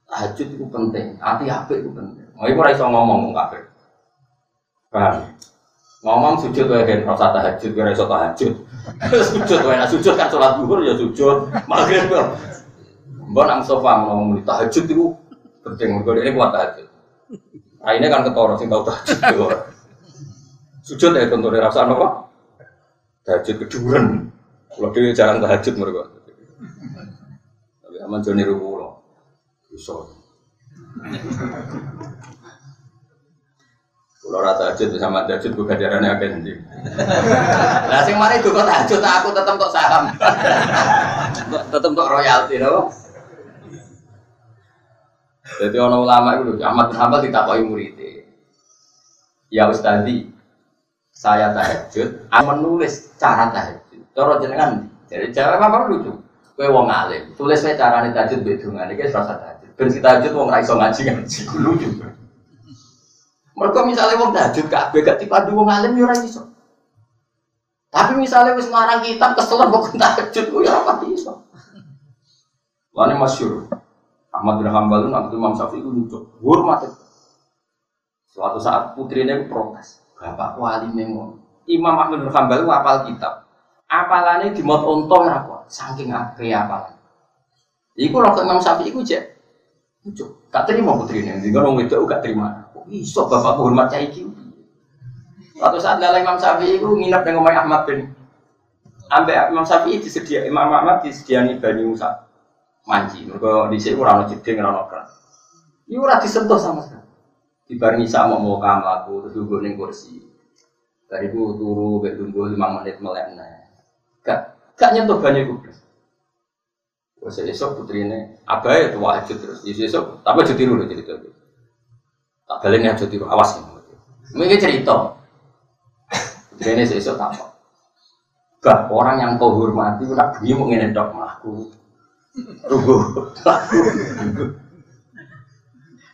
Speaker 1: Tahajud itu penting, hati apik itu penting. Mau iku ora iso ngomong wong kafir. Paham? Ngomong sujud wae kan rasa tahajud, ora iso tahajud. sujud wae nah sujud kan salat zuhur ya sujud, maghrib kok. Mbok nang sofa ngomong tahajud itu penting, mergo ini kuat tahajud. Ini kan ketoro sing tau tahajud. Sujud ya tentu rasa apa? Tahajud keduren. Kalau dia jarang tahajud mereka. Aman joni ruku lo. Bisa. Kalau rata tahajud sama tahajud gue gajarannya agak nanti. Nah, sing mari itu kok tahajud aku tetap untuk saham, tetap untuk royalti, no? Jadi orang ulama itu Ahmad bin Hambal ditakoki murid. Ya Ustadi, saya tahajud, menulis cara tahajud. Cara jenengan, jadi cara apa lucu? Kue wong alim, tulis cara nih tahajud bedungan, ini serasa tahajud. Ben kita tahajud wong raiso ngaji ngaji, lucu. Mereka misalnya wong tahajud kabeh gak dipandu wong alim yo ora iso. Tapi misalnya wis ngarang kitab kesel kok tahajud ku ya apa iso. Lane masyhur. Ahmad bin Hambal itu nanti Imam Syafi'i itu lucu, hormat itu. Suatu saat putrinya protes, bapak wali memang. Imam Ahmad bin Hambal itu apal kitab. Apalannya di mod untung aku, saking akeh apalan. Iku loh Imam Syafi'i itu cek, lucu. Gak terima putrinya, jadi orang itu gak terima. Iso bapak hormat cai iki. Suatu saat lala Imam Syafi'i itu nginep dengan Umar Ahmad bin Sampai Imam Syafi'i disedia, Imam Ahmad disediani Bani Musa manji. Mereka di sini kurang jeding, kurang keras. Ini ora disentuh sama sekali. Dibarengi sama mau kamu aku terus duduk kursi. Dari itu turu, tunggu lima menit melek Gak, gak nyentuh banyak gue. Wes esok putri ini, apa ya wajib terus. Jadi esok, tapi jadi dulu cerita itu. Tak balik nih jadi awas. Mungkin cerita. Putri ini esok tak Gak orang yang kau hormati, nak bunyi mau ngenedok melaku. Rugo.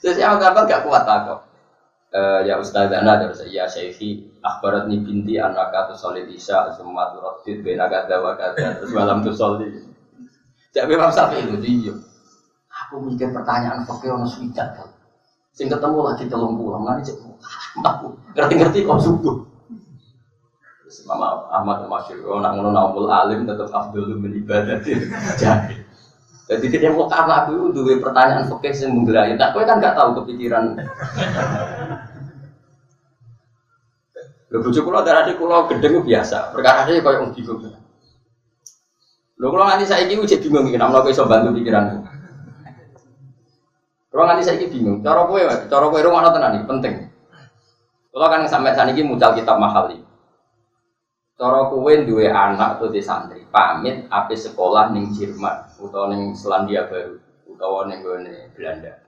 Speaker 1: Saya gambar gak kuat aku. Uh, ya Ustaz Ana terus ya Syekhi akhbarat ni binti anak kata solid isya semua turodit bena kata wa kata terus malam tuh solid jadi memang sampai itu dia aku mikir pertanyaan pakai orang swidak kan sing ketemu lagi telung pulang nanti cek aku ngerti-ngerti kok subuh. Mama Ahmad Masyur oh nak ngono alim tetap Abdul ibadah. Jadi jadi tidak mau aku itu dua pertanyaan fakir yang menggelayu. Tak kau kan nggak tahu kepikiran. Lo bujuk kulo darah di kulo gedeng biasa. Perkara dia kau yang bingung. Lo kalau nanti saya ini uji bingung ini, namun aku bisa bantu pikiran. Kalau nanti saya ini bingung. Cara kue, cara kue rumah tenan nih penting. Kalau kan sampai saat ini muncul kitab mahal ini. Cara kowe duwe anak atau di santri, pamit api sekolah ning Jerman utawa ning Selandia Baru utawa ning gone Belanda.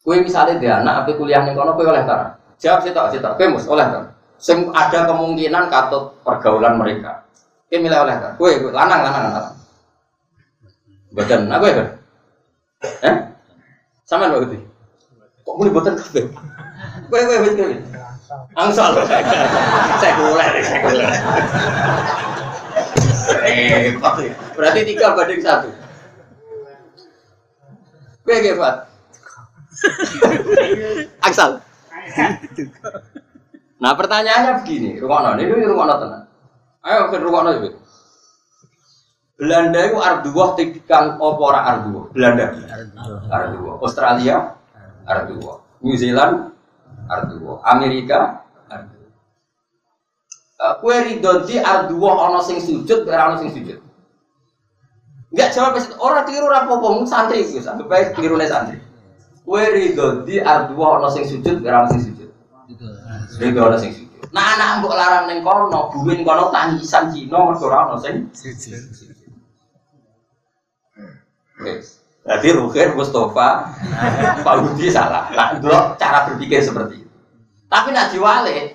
Speaker 1: Kowe misalnya dia anak api kuliah ning kono kowe oleh ta? Jawab sih tak, sih tak. Kowe mus oleh ta? Sing ada kemungkinan katut pergaulan mereka. Kowe milih oleh ta? Kowe lanang lanang lanang. Badan aku ya? Eh? Sama Mbak Uti? Kok mulai boten kabeh? Kowe kowe kowe. Angsal. Sekuler, sekuler. Eh, berarti tiga banding satu. Gue gefat. Angsal. Nah pertanyaannya begini, rumah ini rumah tenang. Ayo ke rumah itu. Belanda itu arduah tikang opora arduah. Belanda arduah. Australia arduah. New Zealand arduwa. Amerika arduwa. Uh, kue ridho di arduwa ono sing sujud, ora ono sing sujud. Enggak jawab pasti orang tiru rapopo santri itu, sampai baik tiru santri. Kue ridho di arduwa ono sing sujud, ora ono sing sujud. Ridho ono sing sujud. Nah anak mbok larang neng kono, bumin kono tangisan Cina mergo ora ono sing sujud. Yes. Jadi Rukin, Mustafa, Pak Budi salah. Nah, itu cara berpikir seperti itu. Tapi nak diwale,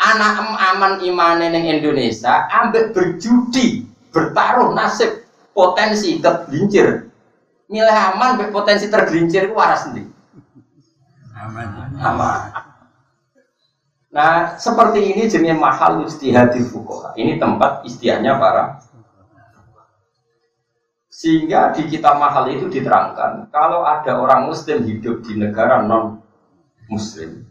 Speaker 1: anak em aman imane neng Indonesia, ambek berjudi, bertaruh nasib, potensi tergelincir. Milih aman, potensi tergelincir itu waras sendiri. Aman. Aman. Nah, seperti ini jenis mahal istihadi fukoha. Ini tempat istiahnya para sehingga di kitab mahal itu diterangkan, kalau ada orang muslim hidup di negara non muslim,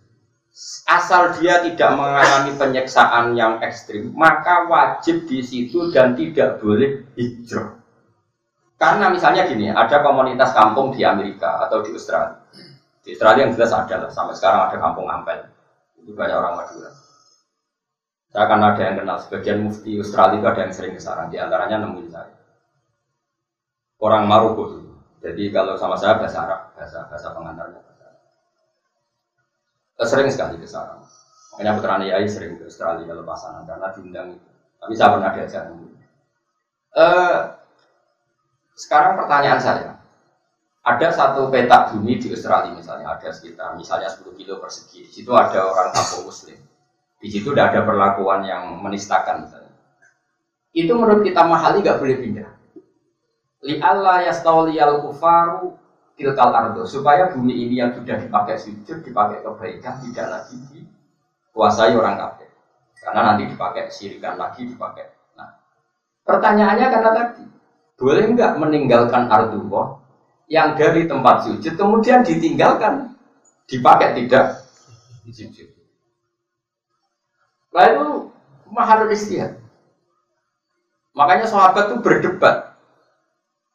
Speaker 1: asal dia tidak mengalami penyeksaan yang ekstrim, maka wajib di situ dan tidak boleh hijrah. Karena misalnya gini, ada komunitas kampung di Amerika atau di Australia. Di Australia yang jelas ada lah, sampai sekarang ada kampung Ampel. Itu banyak orang Madura. Saya akan ada yang kenal, sebagian mufti Australia itu ada yang sering ke sana, di antaranya nemuin saya orang Maroko Jadi kalau sama saya bahasa Arab, bahasa bahasa pengantarnya. Eh, Sering sekali ke sana. Makanya putra Yai sering ke Australia kalau pasangan karena diundang itu. Tapi saya pernah diajak. Eh, sekarang pertanyaan saya, ada satu petak bumi di Australia misalnya, ada sekitar misalnya 10 kilo persegi. Di situ ada orang kampung muslim. Di situ tidak ada perlakuan yang menistakan misalnya. Itu menurut kita mahali nggak boleh pindah. Li Allah yastawliyal kufaru tilkal ardo supaya bumi ini yang sudah dipakai sujud, dipakai kebaikan tidak lagi dikuasai orang kafir. Karena nanti dipakai sirikan lagi dipakai. Nah, pertanyaannya karena tadi boleh nggak meninggalkan ardullah yang dari tempat sujud kemudian ditinggalkan dipakai tidak sujud. Lalu mahal istihad. Makanya sahabat itu berdebat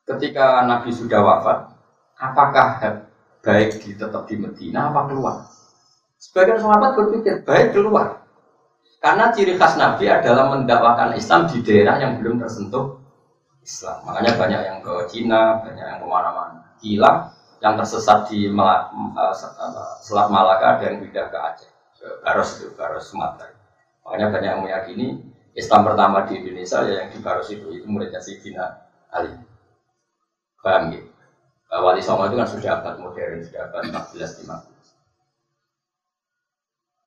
Speaker 1: ketika Nabi sudah wafat, apakah baik tetap di Medina apa keluar? Sebagian sahabat berpikir baik keluar. Karena ciri khas Nabi adalah mendakwakan Islam di daerah yang belum tersentuh Islam. Makanya banyak yang ke Cina, banyak yang ke mana-mana. Gila yang tersesat di eh, Selat Malaka dan pindah ke Aceh, ke Baros itu, Baros Sumatera. Makanya banyak yang meyakini Islam pertama di Indonesia ya yang di Baros itu, itu muridnya Sidina Ali. Paham ya? Wali Songo itu kan sudah abad modern, sudah abad 14 15.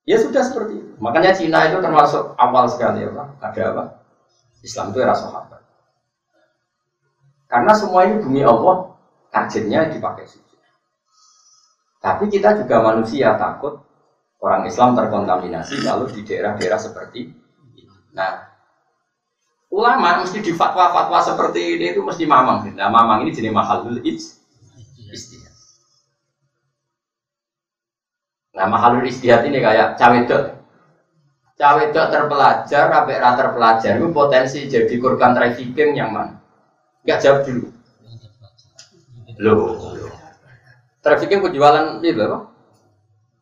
Speaker 1: Ya sudah seperti itu. Makanya Cina itu termasuk awal sekali ya Pak. Ada apa? Islam itu era sahabat. Karena semua ini bumi Allah, targetnya dipakai suci. Tapi kita juga manusia takut orang Islam terkontaminasi lalu di daerah-daerah seperti ini. Nah, ulama mesti di fatwa-fatwa seperti ini itu mesti mamang. Nah, mamang ini jenis mahalul istihad. Nah, mahalul istihad ini kayak cawedok. Cawedok terpelajar, sampai rata terpelajar itu potensi jadi korban trafficking yang mana? Enggak jawab dulu. Loh. Trafficking penjualan itu apa?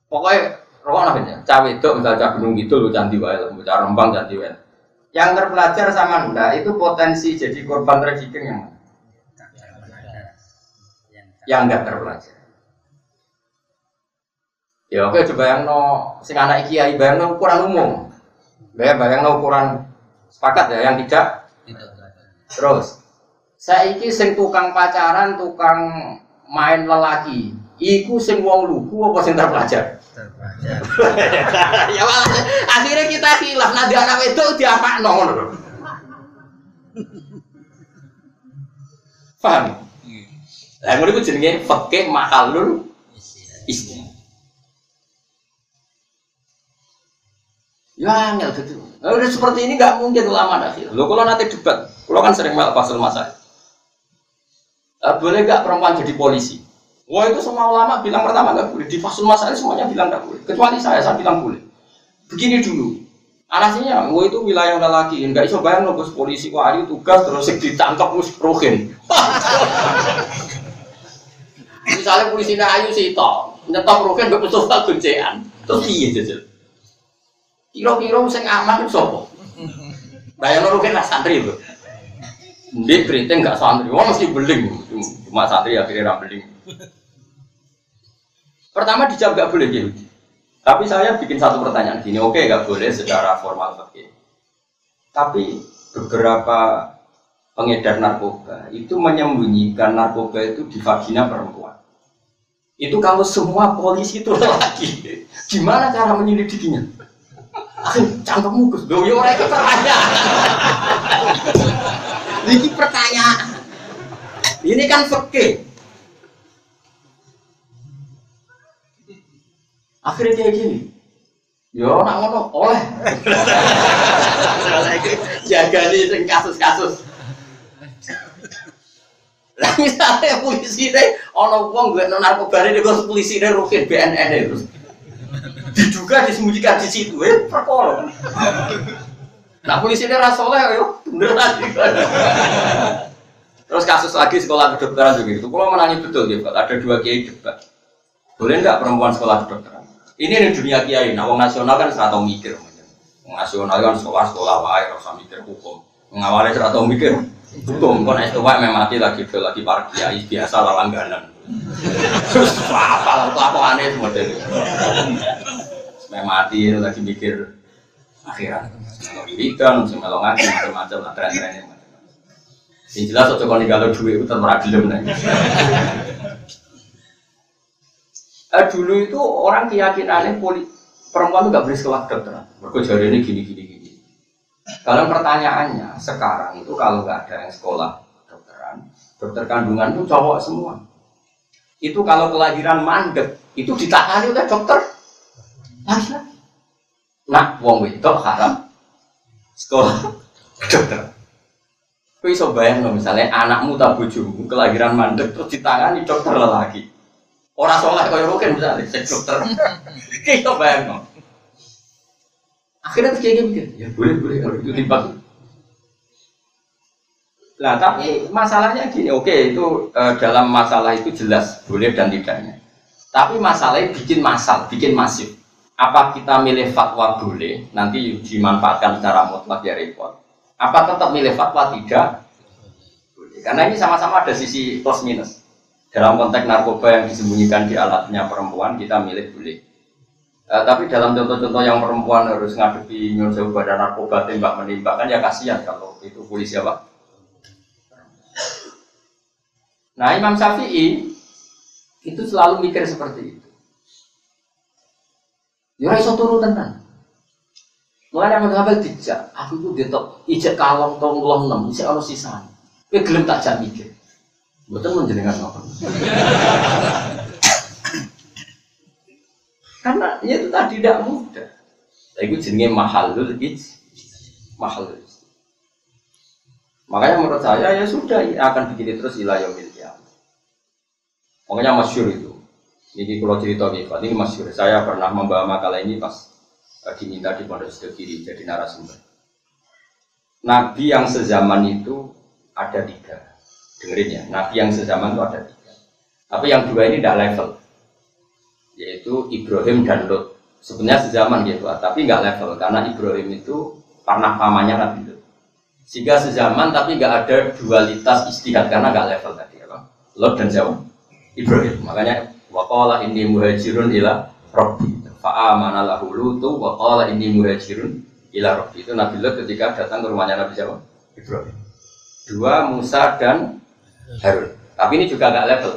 Speaker 1: Pokoknya rokok namanya. Cawedok misalnya gunung gitu lo candi wae, cah rembang candi wae yang terpelajar sama enggak itu potensi jadi korban trafficking yang mana? Yang enggak terpelajar. Ya oke coba yang no sing anak kiai bayang no ukuran umum. Bayang bayang no ukuran sepakat ya yang tidak. Terus saya iki sing tukang pacaran, tukang main lelaki, iku sing wong lugu apa sing terpelajar? ya akhirnya kita hilaf nanti anak itu diapa nong paham lah ngono iku jenenge fikih mahalul isti Ya angel gitu. Nah, udah seperti ini nggak mungkin ulama akhir. Lo kalau nanti debat, kalau kan sering malah pasal masa. Boleh nggak perempuan jadi polisi? Wah itu semua ulama bilang pertama nggak boleh. Di fasul masalah semuanya bilang nggak boleh. Kecuali saya, saya bilang boleh. Begini dulu. Alasinya, wah itu wilayah lelaki. Enggak bisa loh bos polisi. Wah itu tugas terus ditangkap mus rohin. Misalnya polisi ayu sih toh nyetop rohin gak bisa tak goncean. Terus iya jajal. Kira-kira sing aman itu sopo. Bayang rohin lah santri itu. Dia keriting gak santri. Wah mesti beling. Cuma santri akhirnya beling. Pertama dijawab gak boleh Yahudi. Tapi saya bikin satu pertanyaan gini, oke gak boleh secara formal oke. Tapi beberapa pengedar narkoba itu menyembunyikan narkoba itu di vagina perempuan. Itu kalau semua polisi itu lagi, gimana cara menyelidikinya? Cangkemmu Gus, loh ya orang itu pertanyaan. Ini pertanyaan. Ini kan fakir. Akhirnya kayak gini. Yo, nak ngono oleh. Jaga nih sing kasus-kasus. Lah misalnya polisi deh, ono uang gue non narkoba ini gue polisi deh rukin BNN itu. Diduga disembunyikan di situ, eh perkara. Nah polisi deh rasoleh yo, beneran. Terus kasus lagi sekolah kedokteran begitu. Kalau menanya betul ya, ada dua kiai debat. Boleh nggak perempuan sekolah kedokteran? Ini di dunia kiai, nah wong nasional kan serata mikir. Nasional kan sekolah-sekolah wae, rasa mikir hukum. Mengawalnya serata mikir Hukum kon es tua memang lagi do lagi para kiai biasa lah langganan. Terus apa apa aneh dari. Memang mati lagi mikir akhirat. Kalau wiridan, ngaji macam-macam lah tren-trennya. Yang jelas ojo kalau duit itu tetap gelem nih. Eh, dulu itu orang keyakinannya poli perempuan itu gak boleh sekolah kedokteran. Mereka jari ini gini gini gini. Kalau pertanyaannya sekarang itu kalau nggak ada yang sekolah kedokteran, dokter kandungan itu cowok semua. Itu kalau kelahiran mandek itu ditangani oleh dokter laki-laki. Nah, wong wedok haram sekolah dokter. Kau iso bayang misalnya anakmu tak bojomu kelahiran mandek terus ditangani dokter lelaki. Orang soleh kau mungkin misalnya seks dokter. Iso bayang loh. Akhirnya kayak mikir, ya boleh boleh kalau itu timbang. Nah tapi masalahnya gini, oke itu e, dalam masalah itu jelas boleh dan tidaknya. Tapi masalahnya bikin masal, bikin masif. Apa kita milih fatwa boleh, nanti dimanfaatkan secara mutlak ya repot. Apa tetap milih fatwa tidak? Boleh. Karena ini sama-sama ada sisi plus minus. Dalam konteks narkoba yang disembunyikan di alatnya perempuan, kita milih boleh Uh, tapi dalam contoh-contoh yang perempuan harus ngadepi nyuruh sewu badan narkoba tembak menembak kan ya kasihan kalau itu polisi apa? Nah Imam Syafi'i itu selalu mikir seperti itu. Ya iso turu tenan. Mulai yang mengambil dijak, aku itu detok ijek kalong tong long enam, ijek ono sisa. Tapi gelem tak jak mikir. Betul menjenengan apa? Karena ya itu tadi tidak mudah. Itu jenisnya mahalul ij, mahalul. Makanya menurut saya ya sudah ya akan begini terus ilayah ya. Makanya masyur itu. Ini kalau cerita nih, ini masyur. Saya pernah membawa makalah ini pas uh, diminta di pondok sebelah kiri jadi narasumber. Nabi yang sezaman itu ada tiga. Dengerin ya, Nabi yang sezaman itu ada tiga. Tapi yang dua ini tidak level yaitu Ibrahim dan Lot. Sebenarnya sezaman gitu, tapi nggak level karena Ibrahim itu pernah pamannya Nabi Lot. Sehingga sezaman tapi nggak ada dualitas istihad karena nggak level tadi apa? Lot dan siapa? Ibrahim. Makanya waqala ini muhajirun ila Rabbi. Fa'amana lahu lutu waqala ini muhajirun ila Rabbi. Itu Nabi Lot ketika datang ke rumahnya Nabi siapa? Ibrahim. Dua Musa dan Harun. Tapi ini juga nggak level.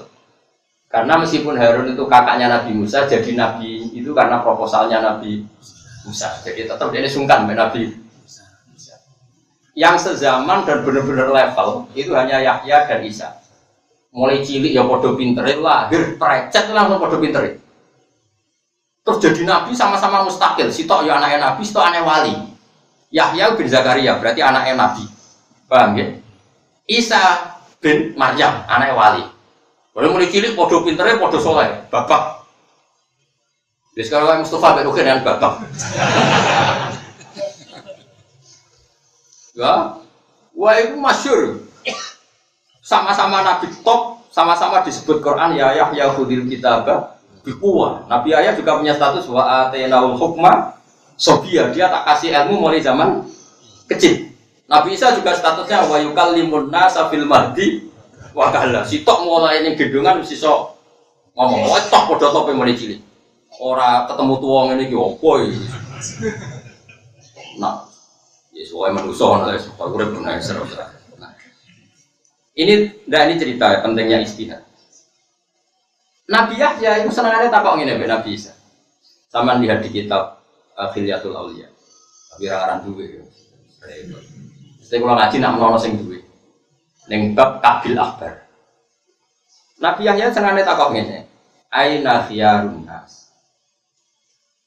Speaker 1: Karena meskipun Harun itu kakaknya Nabi Musa, jadi Nabi itu karena proposalnya Nabi Musa. Jadi tetap dia sungkan Nabi Musa. Yang sezaman dan benar-benar level itu hanya Yahya dan Isa. Mulai cilik ya podo pinter, lahir precet langsung podo pinter. Terus jadi Nabi sama-sama mustakil. Sitok ya anaknya Nabi, sitok anaknya wali. Yahya bin Zakaria berarti anaknya Nabi. Paham ya? Isa bin Maryam anaknya wali. Kalau mulai cilik, podo pinternya, podo soleh, bapak. Jadi sekarang kan Mustafa berukin dengan bapak. ya, wah itu masyur. Sama-sama Nabi top, sama-sama disebut Quran ya ya Hudil Kitabah bikuwa. Nabi Ayah juga punya status wa atenaul hukma sobia. Dia tak kasih ilmu mulai zaman kecil. Nabi Isa juga statusnya wa yukallimun nasa fil mahdi wakala si tok mulai ini gedungan si sok ngomong oh tok podo top yang mulai cilik. Ora ketemu tuang ini ki opo nah ya soalnya manusia lah supaya gue benar seru nah. Ini dan ini cerita pentingnya istihad. Nabi Yahya itu senangannya takok ini Nabi Isa. Sama lihat di kitab uh, Khilyatul Aulia tapi rangaran duwe Saya kalau ngaji nak menolong sing duwe Neng bab kabil akbar. Nabi Yahya senengane takok ngene. Aina khiyarun nas.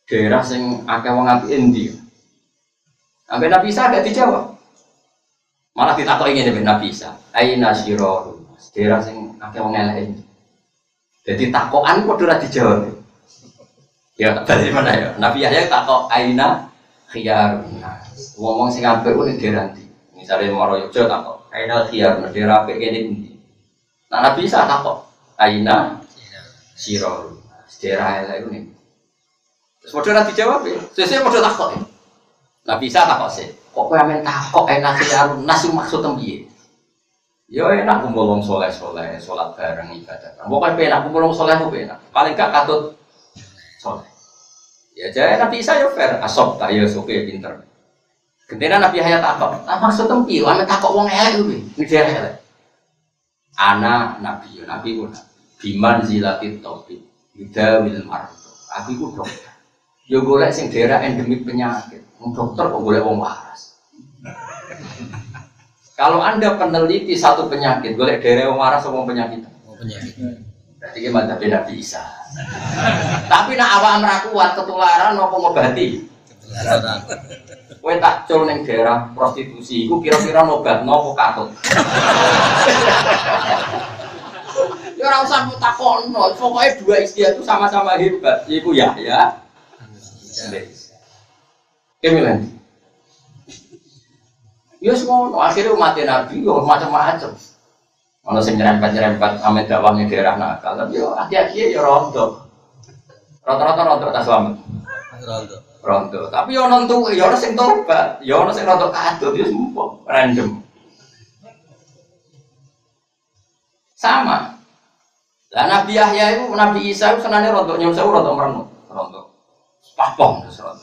Speaker 1: Daerah sing akeh wong apik endi? Sampai Nabi Isa gak dijawab. Malah ditakoki ngene Nabi Isa. Aina syirarun nas. Daerah sing akeh wong elek endi? Jadi takokan kok ora dijawab. Ya dari mana ya? Nabi Yahya takok aina khiyarun nas. Wong-wong sing apik ku ning daerah? Misale Moro Yogyo takok Aina khiyar medera PG ini pundi. Nah Nabi Isa takok. Aina siro. Sedera itu nih. Terus mau nanti jawab ya. Mau takok ya. Nabi Isa takok sih. Kok kau yang takok aina siro nasi maksud tembiye. Ya enak kumpul wong soleh soleh, sholat bareng ibadah. Pokoknya enak kumpul wong soleh enak. Paling gak katut soleh. Ya jadi Nabi Isa ya fair, asop tak ya pinter. Kemudian Nabi Hayat takok, ah maksud tempi, ame takok wong elek kuwi, ngejar elek. Ana Nabi, ya Nabi ku biman zilatit topik, wil marto. Aku iku dokter. Ya golek sing daerah endemik penyakit. Wong dokter kok golek wong waras. Kalau Anda peneliti satu penyakit, boleh daerah yang waras sama penyakit.
Speaker 2: Oh, penyakit.
Speaker 1: Berarti gimana tapi Nabi Isa. Tapi nak awak merakuat ketularan apa ngobati? Kowe tak cul ning daerah prostitusi iku kira-kira nobat nopo katut. ya ora usah takono, pokoknya dua istilah itu sama-sama hebat. Iku ya ya. Kemilan. Ya semua akhirnya umat Nabi yo macam-macam. Ono sing nyerempet-nyerempet ame dakwahnya daerah nakal, tapi yo hati-hati ya rondo. Rata-rata rondo tak selamat.
Speaker 2: Rondo.
Speaker 1: Rondo. Tapi yo nonton yo ono sing tobat, yo ono sing rondo kadut yo semua random. Sama. Lah Nabi Yahya itu Nabi Isa itu senane rondo nyuwun sewu rondo merenung, rondo. Papong terus rondo.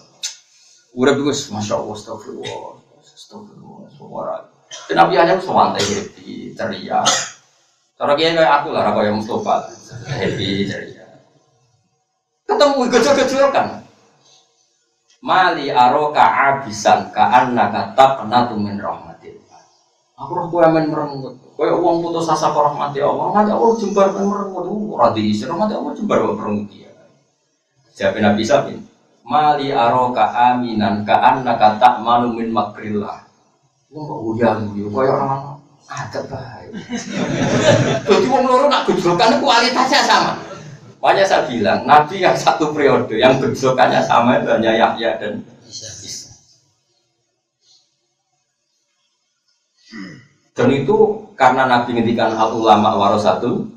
Speaker 1: Urip iku masya Allah astagfirullah. Astagfirullah. Suara. Nabi hanya sewantai happy, ceria. Cara kiai kayak aku lah, kayak Mustafa, happy, ceria. Ketemu gejol-gejol kan. Mali aroka abisan ka anna kata penatu min rahmatillah. Aku roh kue men merengut. Kue uang putus asa ke rahmati Allah. Allah jembar men merengut. Ora diisi rahmati Allah jembar men merengut. Siapa Nabi Sabin? Mali aroka aminan ka anna kata manu min makrillah. Wong kok udah guyu kaya orang ada baik. Jadi wong loro nak gejolkan kualitasnya sama. Makanya saya bilang, Nabi yang satu periode yang gejolkannya sama itu hanya Yahya dan. Isa. Dan itu karena Nabi ngendikan al ulama warosatu.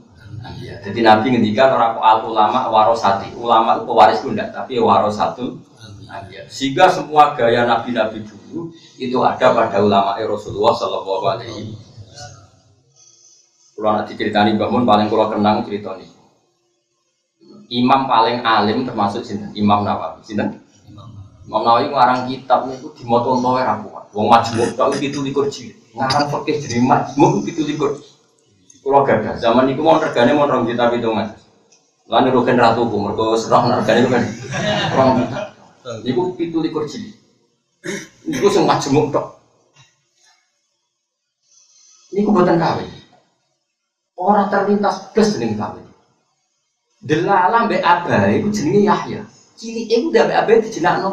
Speaker 1: Iya, jadi Nabi ngendikan orang al ulama warosati. Ulama itu pewaris enggak, tapi warosatu. Iya. Sehingga semua gaya nabi-nabi dulu itu ada pada ulama Rasulullah Shallallahu Alaihi Kalau nanti ceritani bangun paling kalau kenang cerita ini. Imam paling alim termasuk sinten Imam Nawawi. Sinten? Imam Nawawi ngarang kitab itu di moto untuk aku. Wong majmuk itu likur jilid. Ngarang fakih jadi majmuk itu likur. Kalau gagah zaman itu mau regane mau rong kitab itu mas. Lalu rugen ratu ku mergo serang regane kan rong kitab. Iku pitu likur jilid. Iku sing majmuk tok. Iku buatan kawin. Orang terlintas plus jeneng kawin. Delala mbek Abah iku jenenge Yahya. Cilik iku udah mbek Abah dijenakno.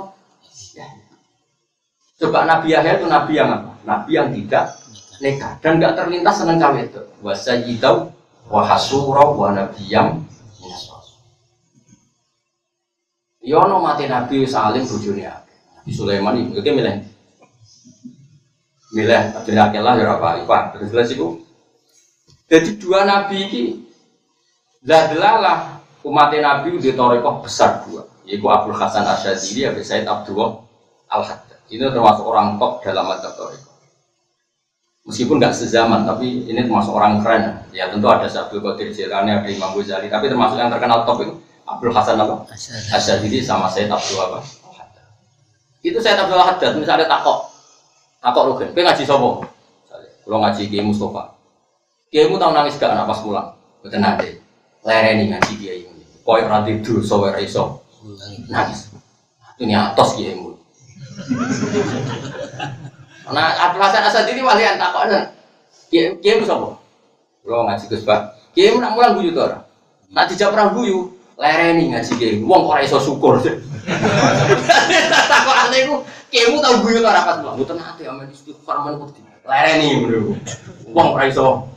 Speaker 1: Coba Nabi Yahya itu nabi yang apa? Nabi yang tidak nekat dan nggak terlintas seneng cawe itu. Wa sayyidau wa nabiyam Yono mati Nabi bojone akeh. Nabi Sulaiman itu oke milih. Milih bojone akeh lah ya apa Ipan. Terus jelas iku. Jadi dua nabi ini lah delalah umat Nabi di Torekoh besar dua, yaitu Abdul Hasan Asyadili, Abu Said Abdullah Al Haddad. Ini termasuk orang top dalam madzhab Torekoh. Meskipun nggak sezaman, tapi ini termasuk orang keren. Ya tentu ada Abdul Qadir Jilani, ada Imam Ghazali, tapi termasuk yang terkenal top itu Abdul Hasan apa? Asyadili sama Said Abdul apa? Itu Said Abdul Al Haddad misalnya takok, takok Rugen, kowe ngaji sopo? Kalau ngaji Kiai Mustafa. Kiaimu tahu nangis gak anak pas pulang? Betul nanti. Lereni ngaji Kiai. Koyok nanti dulu sower iso nangis. Ini atas Kiaimu. Nah, Abdul Hasan Asad ini walian takok ada. Kiai Kiaimu sopo? Kalau ngaji Gus Pak. Kiaimu nak mulang guyu tuh orang. Nak dijawab orang guyu. Lereni ngaji Kiai. Wong kok ora iso syukur. Takok ane iku Kiaimu tahu guyu tuh orang pas pulang. Mboten nate amen istighfar men putih. Lereni bro. Wong ora iso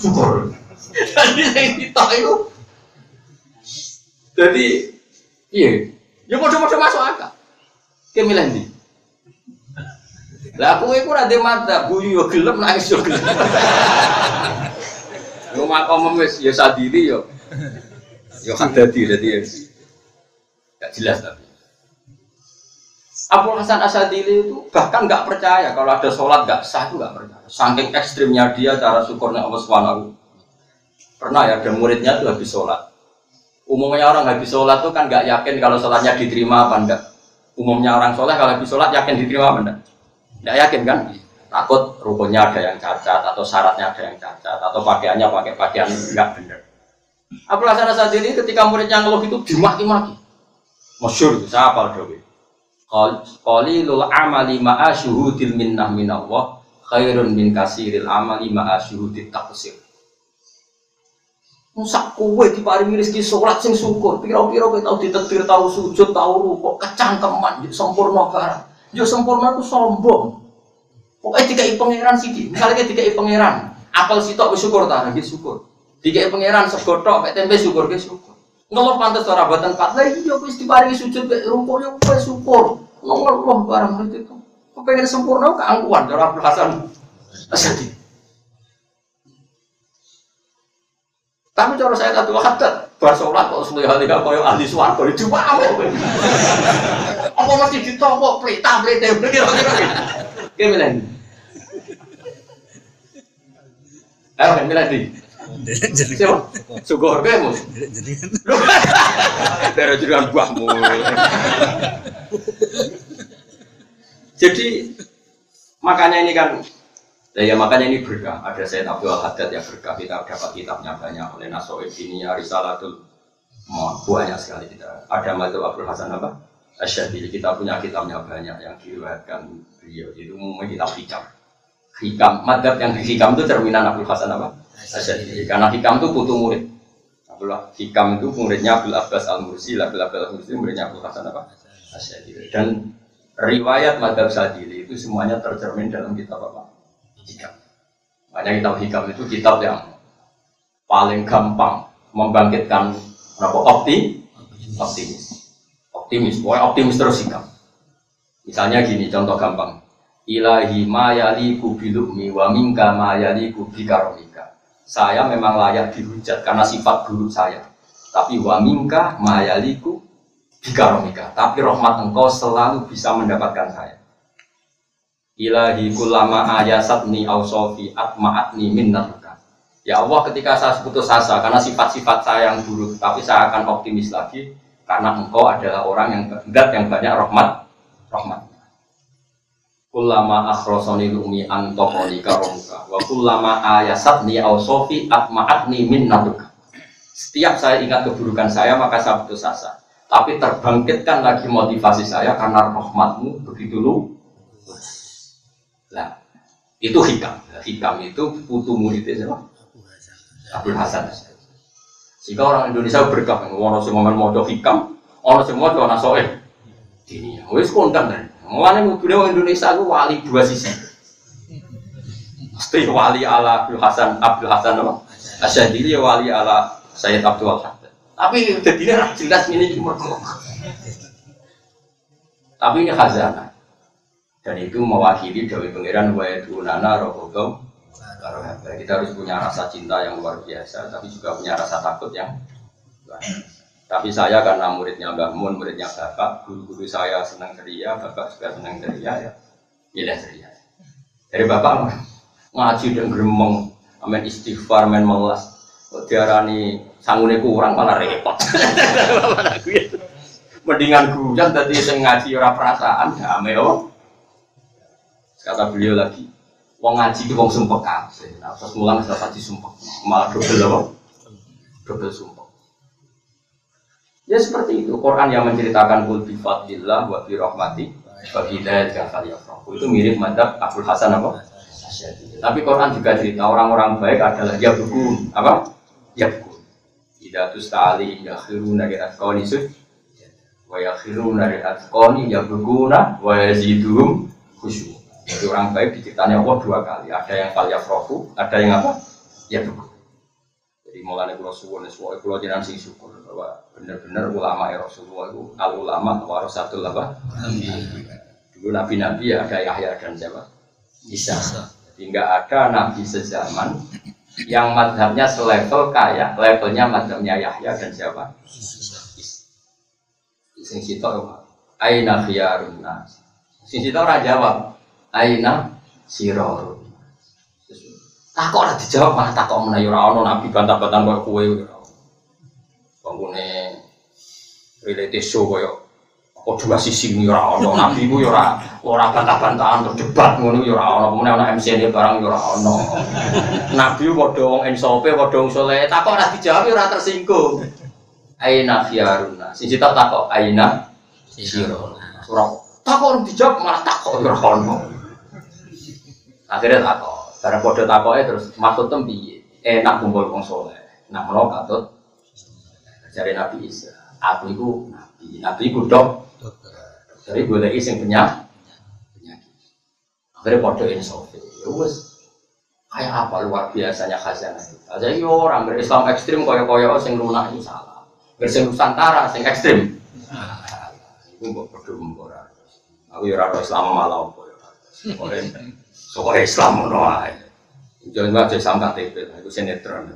Speaker 1: syukur. Jadi yang ditok. Jadi iya, ya bodoh-bodoh masuk akal. Kayak milih nih. Lah aku iku ora ndek mata, guyu yo gelem nangis yo gelem. Yo makom wis ya sadiri yo. Yo kan dadi dadi ya. Gak jelas tapi. Abu Hasan Asadili itu bahkan nggak percaya kalau ada sholat nggak sah itu nggak percaya. Saking ekstrimnya dia cara syukurnya Allah Subhanahu. Pernah ya ada muridnya tuh habis sholat. Umumnya orang habis sholat tuh kan nggak yakin kalau sholatnya diterima apa enggak. Umumnya orang sholat kalau habis sholat yakin diterima apa enggak? Nggak yakin kan? Takut rukunnya ada yang cacat atau syaratnya ada yang cacat atau pakaiannya pakai pakaian nggak benar. Abu Hasan Asadili ketika muridnya ngeluh itu dimaki-maki. Masyur itu, saya apal Dewi qalilul amali ma'a syuhudil minnah minallah khairun min kasiril amali ma'a syuhudit taqsir Musak kue di paringi rezeki sholat sing syukur. Piro-piro kita tahu ditetir, tahu sujud, tahu rukuk, kecangkeman, sempurna barang. Yo sempurna itu sombong. Pokoknya tiga i pangeran sih, misalnya tiga i pangeran, apel sitok bersyukur tak, lagi syukur. Tiga i pangeran segotok, kayak tempe syukur, ke syukur. Ngeluh pantas orang buatan empat lagi, yo wis diparingi sujud, rukuk yo syukur ngeluh barang itu. Kepengen sempurna keangkuhan cara Abdul Hasan Tapi cara saya satu hadat bar sholat kok sulit hal kau yang ahli suwargo itu mau. Apa masih ditompo pelita pelita kira-kira. Gimana ini? Ayo kan milih di. Siapa? Sugor. Jadi kan. Dari jenengan buahmu. Jadi makanya ini kan Ya, ya makanya ini berkah. Ada Sayyid Abdul Haddad yang berkah. Kita dapat kitabnya banyak oleh Nasoib ini Risalatul banyak sekali kita. Ada Madzhab Abdul Hasan apa? Asyadili. Kita punya kitabnya banyak yang diriwayatkan beliau. Itu umumnya kitab hikam. Hikam. Madzhab yang hikam itu cerminan Abdul Hasan apa? Asyadili. Karena hikam itu putu murid. Abdullah Hikam itu muridnya Abdul Abbas Al Mursi, Abdul Abbas Al Mursi muridnya Abdul Hasan apa? Asyadili. Dan riwayat madhab sadili itu semuanya tercermin dalam kitab apa? Hikam. Makanya kitab hikam itu kitab yang paling gampang membangkitkan apa opti optimis optimis pokoknya optimis terus hikam misalnya gini contoh gampang ilahi mayali kubilukmi wa minka mayali kubikaromika saya memang layak dihujat karena sifat buruk saya tapi wa minka mayaliku bikaromika. Tapi rahmat engkau selalu bisa mendapatkan saya. Ilahi kulama ayasatni ausofi atma'atni minnatuka. Ya Allah ketika saya putus asa karena sifat-sifat saya yang buruk, tapi saya akan optimis lagi karena engkau adalah orang yang kehendak yang banyak rahmat rahmat. Kulama akhrosoni lumi antokoni karomuka wa kulama ayasatni ausofi atma'atni minnatuka. Setiap saya ingat keburukan saya maka saya putus asa tapi terbangkitkan lagi motivasi saya karena rahmatmu begitu lu nah itu hikam hikam itu putu muridnya siapa Abdul Hasan jika orang Indonesia berkah orang semua mau hikam orang semua mau nasoeh ini wes kontan kan Mulane mudune wong Indonesia itu wali dua sisi. Mesti wali ala Abdul Hasan Abdul Hasan apa? Asyadili wali ala Sayyid Abdul Hasan. Tapi jadi ini jelas ini cuma Tapi ini khazanah. Dan itu mewakili Dewi Pangeran wa nana rohobau kita harus punya rasa cinta yang luar biasa, tapi juga punya rasa takut yang Tapi saya karena muridnya Mbak Mun, muridnya Bapak, guru-guru saya senang ceria, Bapak juga senang ceria ya. Iya ceria. Dari Bapak ngaji dan gremeng, amin istighfar, amin melas. Diarani sangune kurang malah repot. Mendingan guyon tadi saya ngaji ora perasaan damai oh. Kata beliau lagi, wong ngaji ki wong sumpah kabeh. Nah, pas mulang wis pasti sumpah. Malah double apa? Double sumpah. Ya seperti itu. Quran yang menceritakan kul bi fadlillah wa bi rahmati wa bi Itu mirip madzhab Abdul Hasan apa? Tapi Quran juga cerita orang-orang baik adalah ya buku apa? Ya buku tidak tustali yakhiruna li atqani sud wa yakhiruna li atqani yabguna wa yazidum khusyuk. Jadi orang baik diceritanya Allah dua kali. Ada yang kal yafrohu, ada yang apa? Ya buku. Jadi mulai kalau suwon, suwon kalau jangan sing syukur bahwa benar-benar ulama ya Rasulullah itu al ulama warasatul apa? Dulu nabi-nabi ya ada Yahya dan siapa? Isa. Jadi nggak ada nabi sezaman yang madhabnya selevel kayak levelnya madhabnya Yahya dan siapa? Sing sitok aina khiyarun nas Sing situ ora jawab. Aina siro. Takok ora dijawab malah takok meneh. Ora ono nabi bantah-bantahan koyo kowe ora. Bangunane relate show koyo kok dua sisi ini ora ono. Nabi ku ora ora bantah-bantahan terus debat ngono ya ora ono. Kemudian ono MC ini barang ya ora ono. Nabi padha wong ensope padha wong saleh takok ora dijawab ora tersinggung. Aina fiaruna sing tak takok aina sirona ora takok dijawab malah takok ya ora ono akhirnya takok bareng padha takoke terus maksud tem piye enak kumpul wong saleh nak menawa katut jare nabi Isa aku iku nabi nabi iku dok dari boleh iseng penyakit. Penyakit. Akhirnya podo insofi. Ya wes. Kayak apa luar biasanya khazanah kita. Jadi orang berislam ekstrim koyo-koyo sing lunak ini salah. Nusantara sing ekstrim. Iku mbok podo mbok Aku ya ora Islam malah apa ya. Soalnya Islam ngono ae. Jangan baca Islam KTP, itu sinetron.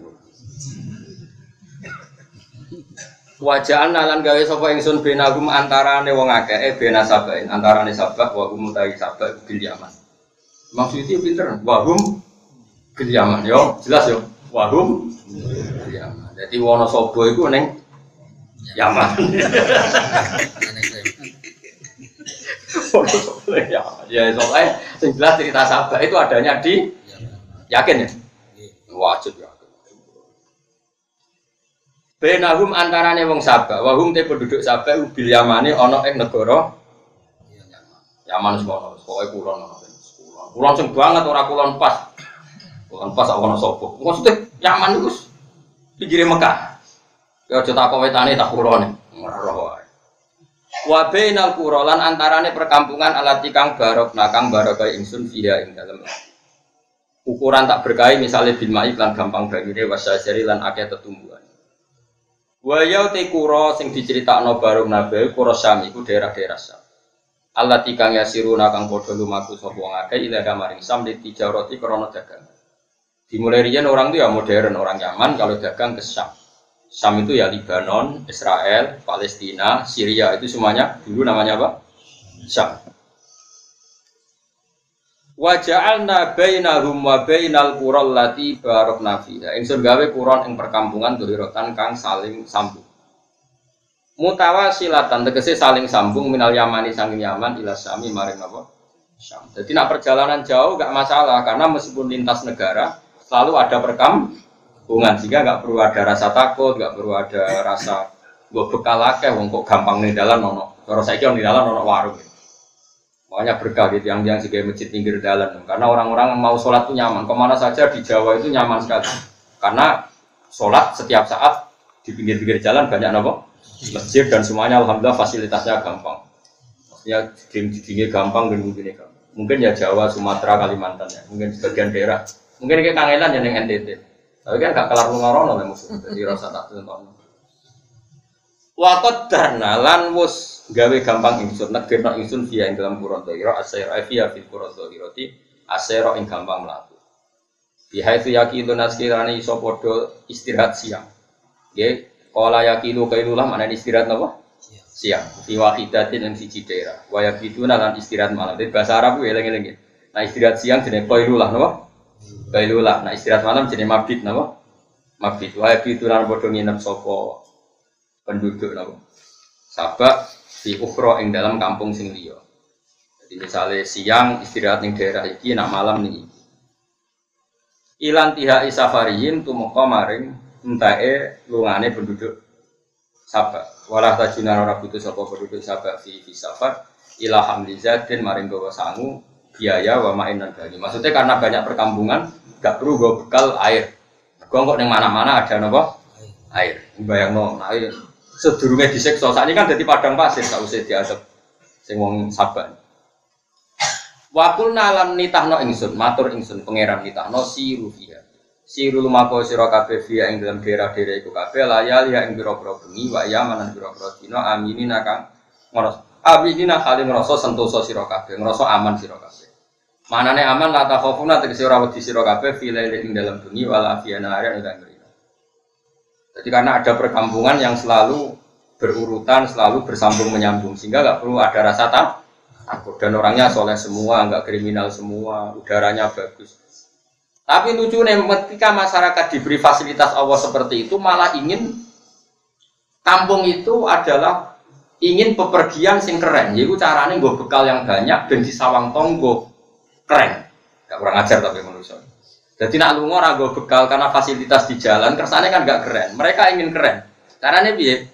Speaker 1: Wajah nalan gawe sapa ingsun benagum antarane wong akeh eh bena sabain antarane sabah wa hum ta'i sabah bil yaman. Maksudnya pinter wa hum bil yaman yo jelas yo wa hum bil yaman. Jadi Wonosobo iku ning Yaman. ya, ya soalnya sing jelas cerita sabah itu adanya di yakin ya? Wajib ya. Benahum antarane wong Sabah, wahum te penduduk Sabah ubil Yamani ana ing negara Yaman semono, pokoke kulon ana. Kulon sing banget ora kulon pas. Kulon pas ana sapa. Maksudnya Yaman iku pinggire Mekah. Ya aja tak wetane tak kulone. Ora. Wa bainal qura lan antarane perkampungan alati kang barok nakang barokah ingsun fiha ing dalem. Ukuran tak berkahi misalnya bil mai lan gampang banyune wasajari lan akeh tetumbuhan. Waya te kura sing diceritakno baru nabi kura Syam iku daerah-daerah Syam. Allah tikang yasiruna kang padha lumaku sapa wong akeh ila kamaring Sam di tijarati krana dagang. Dimulai riyen orang itu ya modern, orang Yaman kalau dagang ke Syam. Syam itu ya Lebanon, Israel, Palestina, Syria itu semuanya dulu namanya apa? Syam. Wa ja'alna bainahum wa bainal qural lati barakna fiha. Ingsun gawe kuron ing perkampungan durirotan kang saling sambung. Mutawasilatan tegese saling sambung minal Yamani sanging Yaman ila Syami maring apa? Syam. Jadi nak perjalanan jauh gak masalah karena meskipun lintas negara selalu ada perkampungan sehingga gak perlu ada rasa takut, gak perlu ada rasa gue bekal akeh wong kok gampang nih dalan nono. Kalau saya kira nih dalan nono warung. Makanya berkah gitu yang yang sebagai masjid pinggir jalan. Karena orang-orang mau sholat itu nyaman. Ke mana saja di Jawa itu nyaman sekali. Karena sholat setiap saat di pinggir-pinggir jalan banyak nopo masjid dan semuanya alhamdulillah fasilitasnya gampang. Ya di di gampang dan mungkin gampang. Mungkin ya Jawa, Sumatera, Kalimantan ya. Mungkin sebagian daerah. Mungkin kayak kangelan yang NTT. Tapi kan gak kelar ngorono lah musuh. Jadi rasa tak tentu. Wakot darna lan wus gawe gampang ingsun negirno ingsun via ing dalam kuron dohiro asero via fil kuron dohiro ti asero ing gampang melaku. Bihai itu yakin naskirani iso podo istirahat siang. Ya, kala yakilu kailulah mana istirahat apa? Siang. Fi wahidatin yang siji daerah. Wa yakiduna lan istirahat malam. Jadi bahasa Arab ya eling-eling. Nah istirahat siang jenis kailulah napa? Kailulah. Nah istirahat malam jenis mabit napa? Mabit. Wa yakiduna podo nginep sapa penduduk nopo sabak di ukro ing dalam kampung sing liya jadi misalnya siang istirahat ning daerah iki nak malam nih ilan tiha isafariyin tumeka maring entae lungane penduduk sabak walah tajunan ora butuh sapa penduduk sabak fi safar ila hamlizatin maring gawa sangu biaya wa main dan bagi maksudnya karena banyak perkampungan gak perlu gue bekal air gue kok yang mana-mana ada nopo air bayang no air sedurunge disiksa. Saat ini kan jadi padang pasir, gak usah diadep sing wong sabar. Wakul nalan nitahno ingsun, matur ingsun pangeran nitahno siru fiha. Siru lumako sira kabeh fiha ing dalam daerah-daerah iku kabeh layal ya ing pira-pira bengi wa yaman lan pira-pira dina aminina kang ngrasa aminina kali ngrasa sentosa sira kabeh, aman sira. Manane aman la takhafuna tegese ora wedi sira kabeh fi ing dalam bengi wala fi nahari ing jadi karena ada perkampungan yang selalu berurutan, selalu bersambung menyambung, sehingga nggak perlu ada rasa tak, Aku dan orangnya soleh semua, nggak kriminal semua, udaranya bagus. Tapi lucu nih, ketika masyarakat diberi fasilitas Allah seperti itu, malah ingin kampung itu adalah ingin bepergian sing keren. Jadi caranya gue bekal yang banyak dan di sawang tonggo keren. Gak kurang ajar tapi manusia. Jadi nak lungo ragu bekal karena fasilitas di jalan, kesannya kan gak keren. Mereka ingin keren. Caranya biar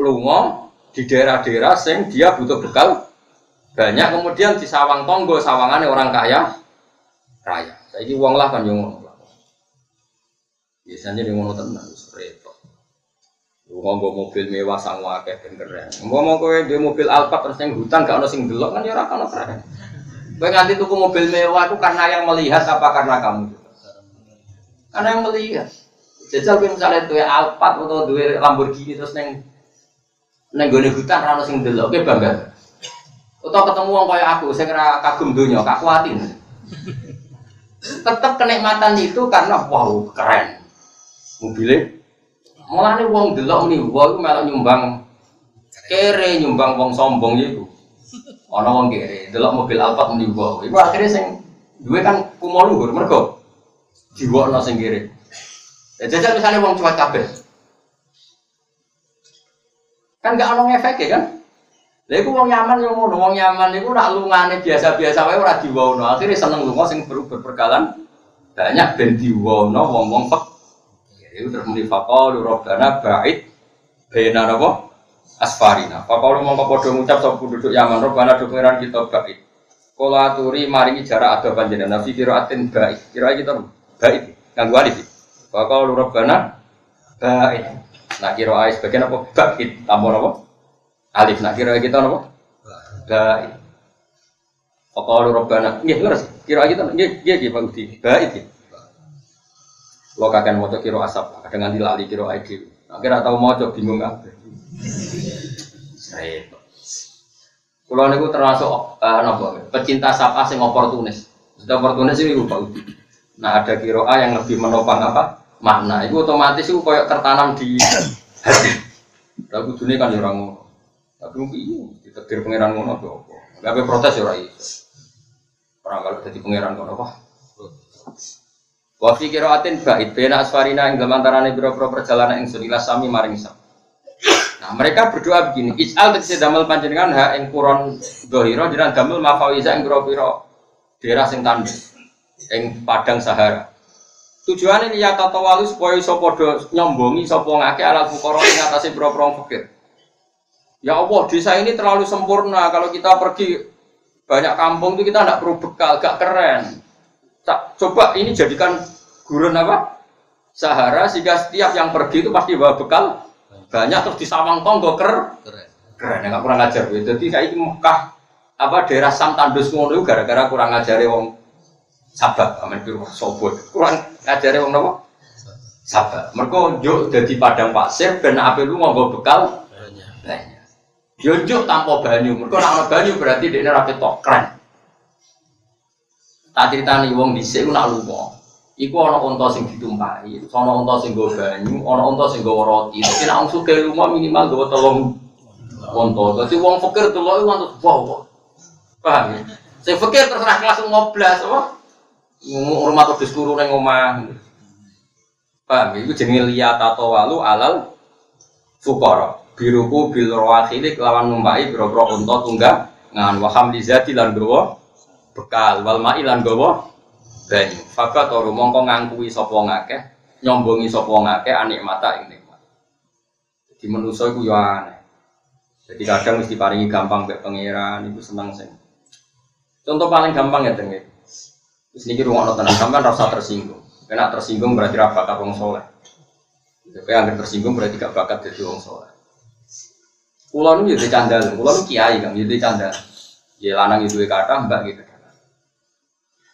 Speaker 1: lungo di daerah-daerah sing dia butuh bekal banyak kemudian di sawang tonggo sawangannya orang kaya raya. Saya uang lah kan yang ngono. Biasanya di ngono tenang, repot. Lu ngomong mobil mewah sang wakeh ben keren. Ngomong kowe di mobil Alphard terus yang hutan gak ono sing delok kan ya ora ono keren. Kowe nganti tuku mobil mewah itu karena yang melihat apa karena kamu? Karena yang melihat. Jajal kowe misalnya duwe Alphard atau duwe Lamborghini terus neng neng gone hutan ora ono sing delok kowe bangga. Atau ketemu orang kayak aku, saya kira kagum dunia, kak kuatin. Tetap kenikmatan itu karena wow keren. Mobilnya, malah nih uang delok nih, wow malah nyumbang kere, nyumbang uang sombong itu. Ono uang kere, delok mobil Alphard nih wow. Iku akhirnya sing dua kan kumo luhur, mereka jiwa no sing kere. Ya jajal misalnya uang cuat kabel, kan gak ono efek ya kan? Lha iku wong nyaman yo ngono, wong nyaman iku rak lungane biasa-biasa wae ora diwono. Akhire seneng lunga sing ber berperkalan banyak ben diwono wong-wong pek. Ya iku terus muni faqalu rabbana ba'id baina napa asfarina. Faqalu mongko padha ngucap sapa penduduk Yaman rabbana do pengiran kita ba'id. Kala aturi maringi jarak ada panjenengan fi qiraatin ba'id. Kira kita ba'id kanggo alif. Faqalu rabbana ba'id. Nah kira sebagian apa ba'id tambah apa? Alif nak kira kita nopo? Baik. Faqalu rabbana. Nggih leres. Kira kita nggih nggih nggih Pak Budi. Baik. Lo kakek mau kira asap, kadang nganti lali kira ID. Akhirnya tahu mau bingung apa. Repot. Kulo niku termasuk uh, napa? Pecinta sapa sing oportunis. Sudah oportunis itu Pak Budi. Nah ada kiroa yang lebih menopang apa? Makna. Itu otomatis itu koyok tertanam di hati. Dunia kan orang ngono. Tapi mungkin iya, ditekdir pangeran ngono apa apa. Gak protes ya rai. Orang kalau jadi pangeran ngono apa? Wa fi qiraatin ba'id bena asfarina ing dalam antarane biro-biro perjalanan ing sunilah sami maring sam. Nah, mereka berdoa begini, Is'al tegese damel panjenengan ha ing kuron dohiro jenengan damel mafawiza ing biro-biro daerah sing tandus ing padang Sahara. Tujuannya ini ya tata walu supaya iso padha nyombongi sapa ngake alat fukara ing atase biro-biro fakir. Ya Allah, desa ini terlalu sempurna. Kalau kita pergi banyak kampung itu kita tidak perlu bekal, gak keren. Coba ini jadikan gurun apa? Sahara sehingga setiap yang pergi itu pasti bawa bekal. Banyak terus di sawang tonggo ker. Keren. Keren nggak kurang ajar. Gitu jadi kayak Mekah apa daerah Sam Tandus ngono gara-gara kurang ajar wong sabar amin biru sobot. Kurang ajar wong nopo sabar mereka yuk jadi padang pasir ben apa lu nganggo bekal. Banyak. Yonjuk tanpa banyu, mereka nak banyu berarti dia rapi tok. Keren. Tak cerita nih wong di sini nak lupa. Iku ana unta sing ditumpahi, ana unta sing nggo banyu, ana unta sing nggo roti. Tapi nak wong sugih rumah minimal nggo telung unta. Dadi wong fakir delok iku antuk wow. Paham ya? Sing fakir terserah kelas ngoblas apa? Rumah terus turu ning omah. Paham ya? Iku jenenge liya tato walu alal fukara biruku bil rawakili lawan numpai biro-biro unta tunggang ngan waham lizati lan gawa bekal wal mai lan gawa banyu fakat ora mongko ngangkui sapa ngakeh nyombongi sapa ngakeh anik mata ing nikmat jadi manusa iku yo aneh jadi kadang mesti paringi gampang mbek pangeran iku seneng sing contoh paling gampang ya tengge Terus niki rumah tenan sampean rasa tersinggung. Kena tersinggung berarti ra bakat wong soleh. Tapi yang tersinggung berarti gak bakat jadi wong soleh. Pulau nu jadi candal, pulau nu kiai kan jadi candal. Ya lanang itu kata mbak gitu.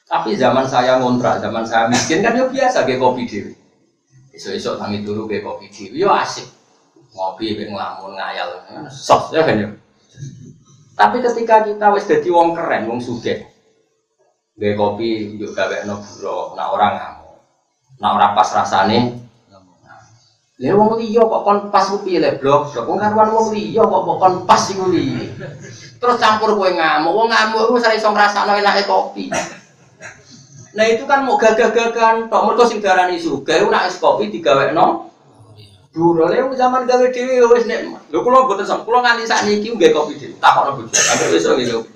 Speaker 1: Tapi zaman saya ngontrak, zaman saya miskin kan ya biasa kayak kopi dewi. Esok-esok tangi dulu kayak kopi dewi, yo asik. Ngopi, kayak ngelamun, ngayal, sos ya kan ya. Tapi ketika kita wis jadi wong keren, wong suge, kayak kopi juga gawe no nah orang ngamuk, nah orang pas rasane. Lha wong liya kok kon pas ku piye le blok, wong karuan wong liya kok kon pas iku. Terus campur kowe ngamuk, wong ngamuk iku ora iso ngrasakno enake kopi. Nah itu kan mau gagah-gagahan tok mergo sing darani sugih nek es kopi digawekno Duro le zaman gawe dhewe ya wis nek lho kula mboten sam kula nganti sakniki nggih kopi dhewe takokno bojo sampe besok nggih kopi.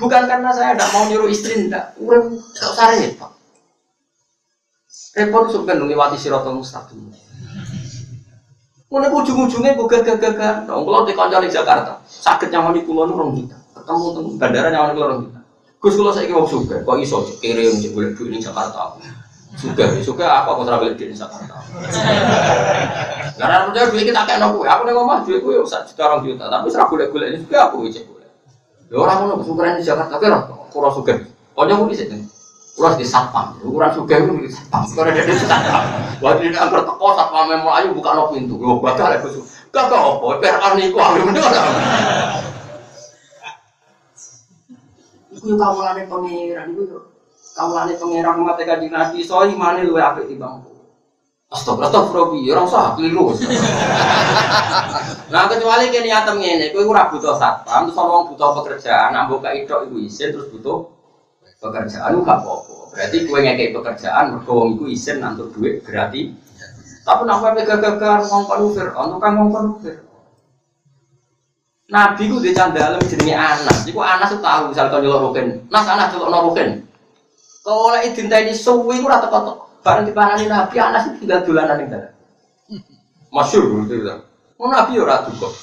Speaker 1: Bukan karena saya tidak mau nyuruh istri ndak, urip gak usah repot. Repot suka ngliwati siratal mustaqim. Ngono ujung-ujungnya gue gagah-gagah. Kalau di kantor di Jakarta, sakit nyamani kulo nurung kita. Ketemu teng bandara nyamani kulo nurung kita. Gus kulo saya mau suka, kok iso kirim cek boleh duit di Jakarta. Suka, suka apa kau terawih di Jakarta? Karena percaya duit kita kayak nopo, aku nih ngomong duit gue satu juta orang juta, tapi serah boleh boleh ini suka aku cek boleh. Ya orang mau syukuran di Jakarta, kira kurang suka. Kau nyamuk di sini. Kurang di satpam, ukuran suka itu di satpam. Karena dia di satpam. Waktu dia angker teko satpam memang ayo buka no pintu. Lo bakal aku suka. Gak apa, biar arni ku aku bener. Iku kamu lane pangeran, iku kamu lane pangeran mate kanjeng Nabi, soalnya mana lu apik timbang Astagfirullah, astagfirullah, orang sah, keliru. nah kecuali kini atem ngene, kowe ora butuh satpam, terus orang butuh pekerjaan, ambo ka itu iku isin terus butuh pekerjaan gak apa-apa. Berarti kowe ngekek pekerjaan mergo wong isin nantur duit berarti. Tapi napa gagah-gagah ngongkon Fir'aun, tukang Fir'aun. Nabi ku di candalem jenenge Anas. Iku Anas tahu misal kau nyelok rukin. Nas Anas nyelok rukin. Kalau lagi dintai suwi ku rata kotok. Bareng dipanani Nabi Anas itu tinggal dolanan ning dalam. Masyur gitu kan. Oh Nabi ora kok.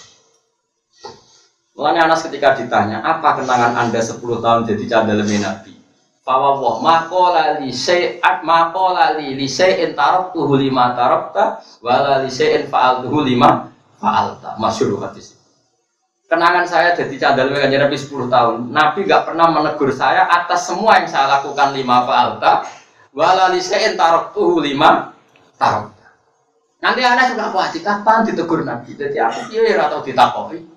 Speaker 1: Mulanya Anas ketika ditanya, apa kenangan anda 10 tahun jadi candalem Nabi? Fawwah makola li syai'at makola li li syai'in taraktuhu lima tarakta wala li syai'in fa'altuhu lima fa'alta. Masyur hadis. Kenangan saya jadi cadal kanjeng Nabi 10 tahun. Nabi gak pernah menegur saya atas semua yang saya lakukan lima fa'alta wala li syai'in taraktuhu lima tarakta. Nanti anak sudah wajib kapan ditegur Nabi. Jadi aku iya atau ditakoki.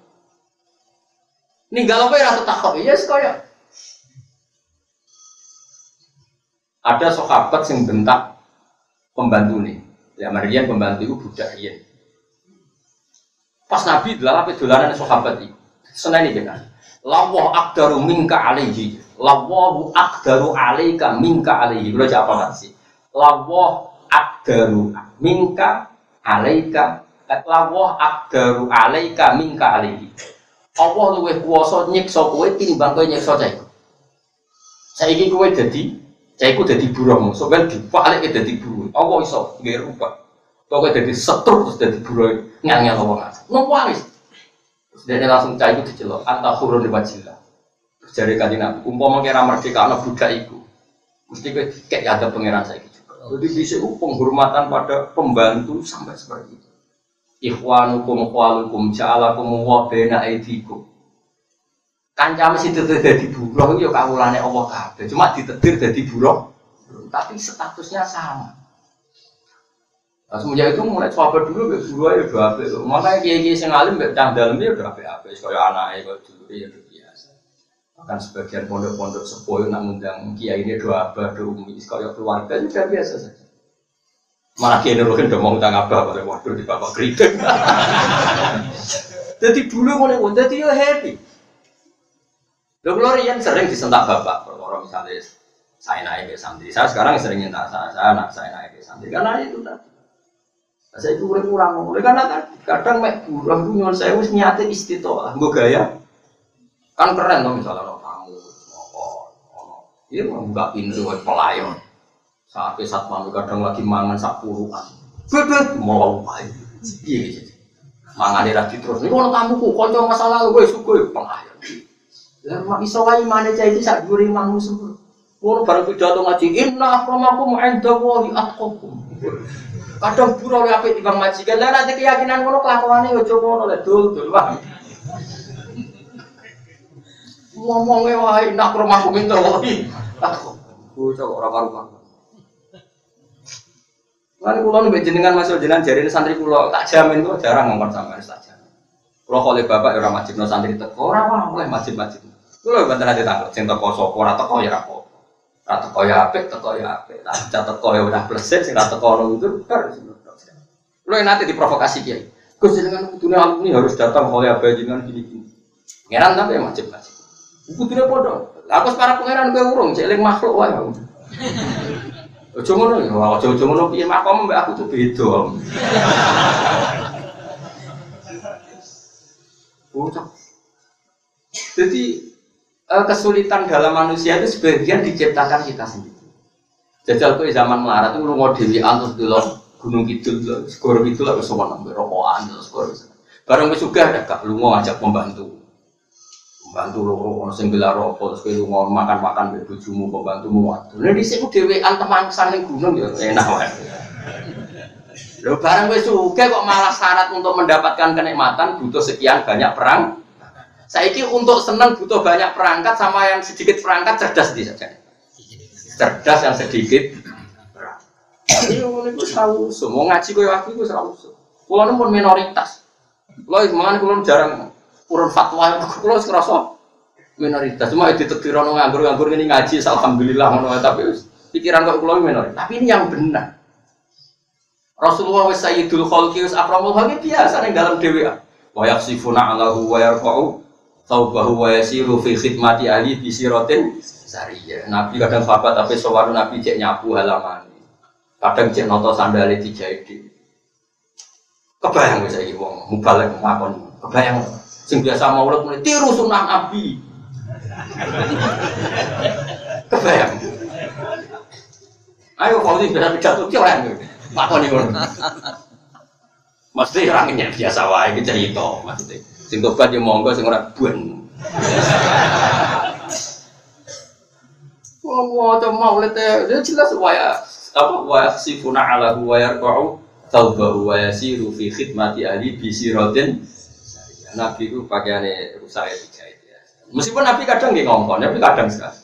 Speaker 1: Ninggal apa ya atau takoki ya sekaya ada sahabat yang bentak pembantu nih ya Marian pembantu itu budak Rian pas Nabi apa dolanan sahabat senang ini kan lawah akdaru minka alaihi. Lawahu akdaru alaika minka alaihi. Boleh apa sih lawah akdaru minka alaika. Lawah akdaru alaika minka alaihi. Allah luwih kuasa nyiksa kowe tinimbang kowe nyiksa cah Saiki kowe dadi Cai ku jadi buruh, so kan dibalik jadi buruh. Apa iso nggak rubah? Kau jadi setruk terus jadi buruh, ngel-ngel orang aja. Nungguaris. Terus dia langsung cai ku dicelok, antah hurun di wajilah. Terus jadi kaji nabi, umpama kira merdeka anak budak itu, mesti kayak ada pangeran saya juga. Jadi bisa penghormatan pada pembantu sampai seperti itu. Ikhwanukum khwalukum ja'alakum wa bena aidikum Kanca mesti ditetir dari buruh, ya kawulane Allah kabeh. Cuma ditetir dari buruh, tapi statusnya sama. Nah, semenjak itu mulai sahabat dulu gak buruh ya udah apa Makanya kiai kiai sing alim gak candalem ya udah apa apa. Kayak anaknya kalau dulu ya udah biasa. Bahkan sebagian pondok-pondok sepuh nak ngundang kiai ini dua abah, dua umi, kayak keluarga itu udah biasa saja. Malah kiai nuruhin udah mau ngundang abah pada waktu di bapak kritik. Jadi dulu mulai ngundang dia happy. Lo kalau Rian sering disentak bapak, kalau misalnya saya naik ke santri, saya sekarang sering nyentak saya, anak saya naik ke santri, karena itu tadi. Saya itu kurang kurang, oleh karena kan kadang mek buruh itu nyuwun saya wis nyate istitolah, gue gaya. Kan keren dong misalnya orang tamu, ono, iya membuka pintu buat pelayan. Sampai saat malam kadang lagi mangan sak puluhan, bebet mau apa Iya, mangan di terus. Ini orang tamuku, kocok masa lalu gue suka pelayan. Lah mak iso wae mane cah iki sak dhuwure imammu semua. Ngono bareng pidato ngaji, inna akramakum 'indallahi atqakum. Kadang buruh ya apik timbang majikan. Lah nanti keyakinan ngono kelakuane aja ngono lek dul dul wae. Ngomongnya wae inna akramakum 'indallahi atqakum. Bocah ora karuan. Lalu kulo nih jenengan masuk jenengan jari santri kulo tak jamin tuh jarang ngomong sama saja. Kulo kalau bapak orang majib no santri teko orang oleh majib majib. Kulo banten ate takut sing teko sapa ora teko ya. Ora teko ya apik, teko ya apik. Tak teko ya udah pleset sing ora teko ngono itu bar. Lo yang nanti diprovokasi kiai. Gus dengan dunia alumni harus datang oleh apa dengan gini gini. Pangeran tapi yang macam macam. Kudunya bodoh. Aku para pangeran gue urung, celing makhluk wae. Ojo ngono ya, ojo ojo ngono piye makom mbak aku tuh beda. Bocah. Jadi kesulitan dalam manusia itu sebagian diciptakan kita sendiri. Jajal kok zaman melarat itu lunga dhewean terus delok Gunung Kidul, skor Kidul aku sowan nang rokokan terus skor. Barang wis sugih ada gak lunga ajak pembantu. Pembantu loro ono sing gelar rokok terus kowe lunga makan-makan mbek bojomu pembantumu waduh. Lah dhisik ku dhewean teman ning gunung ya enak wae. Lho barang wis sugih kok malah syarat untuk mendapatkan kenikmatan butuh sekian banyak perang. Saiki untuk senang butuh banyak perangkat sama yang sedikit perangkat cerdas di saja cerdas yang sedikit tapi orang itu tahu semua ngaji kau aku itu selalu Kulo pun minoritas. Kulo mana kulo jarang urun fatwa. Kulo serasa minoritas. Cuma itu tertiru nganggur nganggur ini ngaji. Alhamdulillah ngono. Tapi pikiran kok kulo minoritas. Tapi ini yang benar. Rasulullah wa sayyidul khalqi wa akramul khalqi biasa ning dalam dhewe. Wa yaksifuna alahu wa yarfa'u taubahu wa yasiru fi khidmati ahli bi siratin Sariyah. Nabi kadang sahabat tapi sowan Nabi cek nyapu halaman. Kadang cek noto sandale dijahit di. Kebayang bisa iki wong mubalek ngakon. Kebayang sing biasa maulid mulai tiru sunnah Nabi. Kebayang. Ayo kau ini bisa pidato ki ora Lakoni ngono. Mesti orangnya biasa wae iki cerita maksudnya. Sing tobat yo monggo sing ora buan. Wong maca maulid ya jelas waya apa waya sifuna ala wa yarqa'u taubahu wa yasiru fi khidmati ahli bi siratin Nabi itu pakaiannya rusak ya dijahit ya. Meskipun Nabi kadang nggih ngomong, tapi kadang sekali.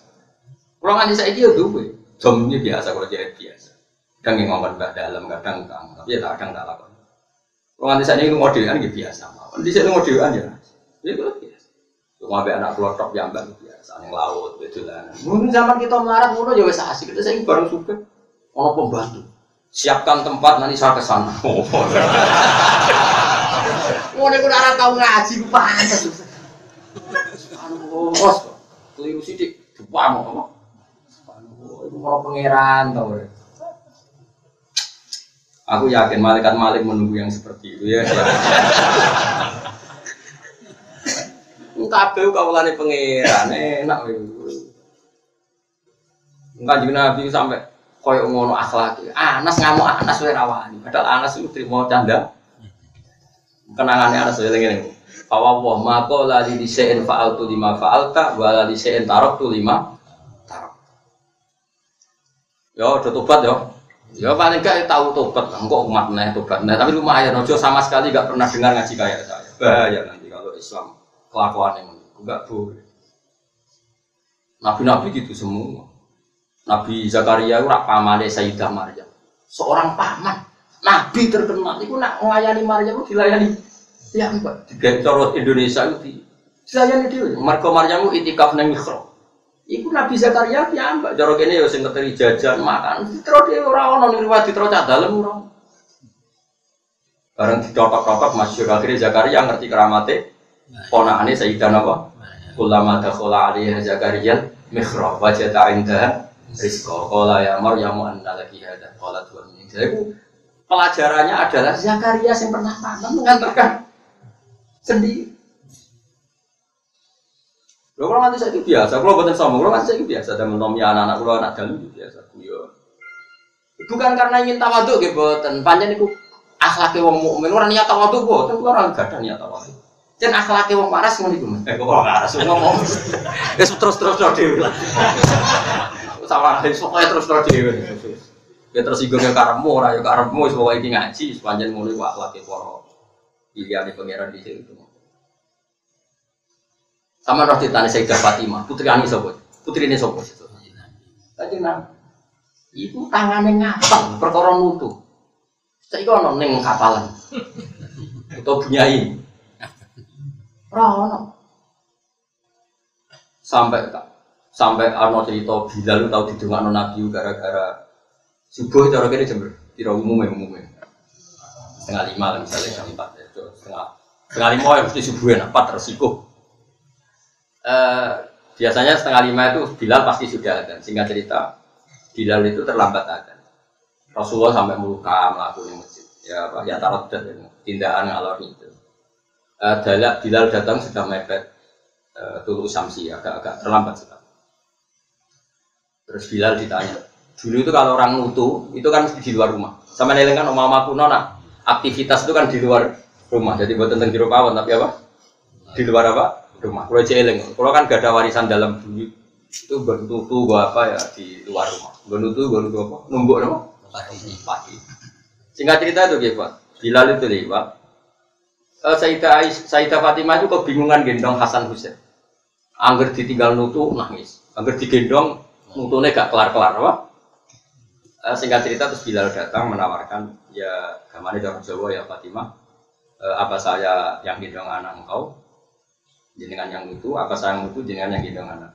Speaker 1: Kalau nganti saya dia duwe, jom ini biasa kalau jahit biasa. Kadang nggih ngomong mbak dalam, kadang kang, tapi ya kadang tak lakukan. Kalau nganti saya ini modelan gitu biasa, di sini modelan ya, itu biasa. Cuma anak kelotok yang mbak saling laut betulan. Mungkin zaman kita melarat ngono ya wis asik. Kita saya bareng suka ono pembantu. Siapkan tempat nanti saya ke sana. Oh. nek ora tau ngaji ku pantes. Anu bos. Keliru sithik dupamu apa? Anu itu mau pangeran tau. Aku yakin malaikat malik menunggu yang seperti itu ya. kabeh kawulane pangeran enak Enggak jadi Nabi sampai koyo ngono akhlak. Anas ngamuk Anas wae rawani. Padahal Anas itu terima canda. Kenangannya Anas wae ngene. Fawa wa mako lali disein fa'altu lima fa'alta wa lali disein tu lima tarok. Yo, udah tobat yo. Ya paling gak tahu tobat, engkau umat nih tobat. Nah, tapi lumayan, Ojo sama sekali gak pernah dengar ngaji kayak saya. Bahaya nanti kalau Islam kelakuan yang enggak boleh. Nabi-nabi gitu semua. Nabi Zakaria itu pamane Sayyidah Maryam. Seorang paman, nabi terkenal itu nak melayani Maryam itu dilayani ya mbak. Tiga corot Indonesia itu dilayani dia. Marco Maryam itu itikaf nang mikro. Iku Nabi Zakaria ya mbak. Jorok ini ya sing keteri jajan makan. Terus dia orang orang ning riwayat terus cah dalem ora. Bareng ditotok-totok masyhur akhirnya Zakaria ngerti keramatnya ponakane Sayyidan apa? Ulama dakhala alaiha Zakaria mihrab wajada indaha rizqa qala ya Maryam anna laki hadha qala tuhan ini. Jadi pelajarannya adalah Zakaria yang pernah tanam mengantarkan sendiri. Lo kalau nanti saya itu biasa, kalau buatan sama, kalau nanti saya itu biasa, dan menomi anak-anak, kalau anak dalam itu biasa, kuyo. Bukan karena ingin tawaduk, gitu, buatan panjang itu akhlaknya wong mukmin, orang niat tawaduk, buatan, orang gak ada niat tawaduk. Jan akhlake wong waras ngono iku. Eh kok waras ngomong. Wis terus-terus dhewe lah. Sama wis pokoke terus-terus dhewe. Ya tersinggung ya karepmu ora ya karepmu wis pokoke iki ngaji sepanjang ngono iku akhlake para pilihane pangeran di situ. Sama roh ditanya Sayyidah Fatimah, putri Ani sapa? Putri ini sapa? Kanjeng Nabi. Iku tangane ngapal perkara nutu. Saiki ana ning kapalan. Utawa bunyai. Rono. Sampai sampai Arno cerita Bilal tahu didongakno Nabi gara-gara subuh cara kene jember. Kira umumnya umumnya. setengah lima lah misalnya jam empat ya itu setengah setengah lima ya mesti subuhin apa resiko Eh, biasanya setengah lima itu Bilal pasti sudah ada. Singkat cerita Bilal itu terlambat ada. Rasulullah sampai meluka melakukan masjid. Ya apa? Ya tarot dan tindakan ngalor itu. Dalak Bilal datang sudah mepet. Uh, tulu samsi agak-agak terlambat sekali terus Bilal ditanya dulu itu kalau orang nutu itu kan di luar rumah. Sama neleng kan omah kuno nah aktivitas itu kan di luar rumah. Jadi buat tentang jero pawon tapi apa? Di luar apa rumah. Kalau jeleng kalau kan gak ada warisan dalam bumi itu bernutu gua apa ya di luar rumah. Bernutu gua nutu apa? Numbuk apa? Pagi singkat cerita itu gitu pak. Bilal itu nih pak. Uh, Sayyidah, Fatimah itu kebingungan gendong Hasan Husain angger ditinggal nutu nangis. Angger digendong nutunya gak kelar-kelar apa? Eh, singkat cerita terus Bilal datang menawarkan ya gamane orang Jawa ya Fatimah. Eh, apa saya yang gendong anak engkau jenengan yang itu apa saya yang itu jenengan yang gendong anak.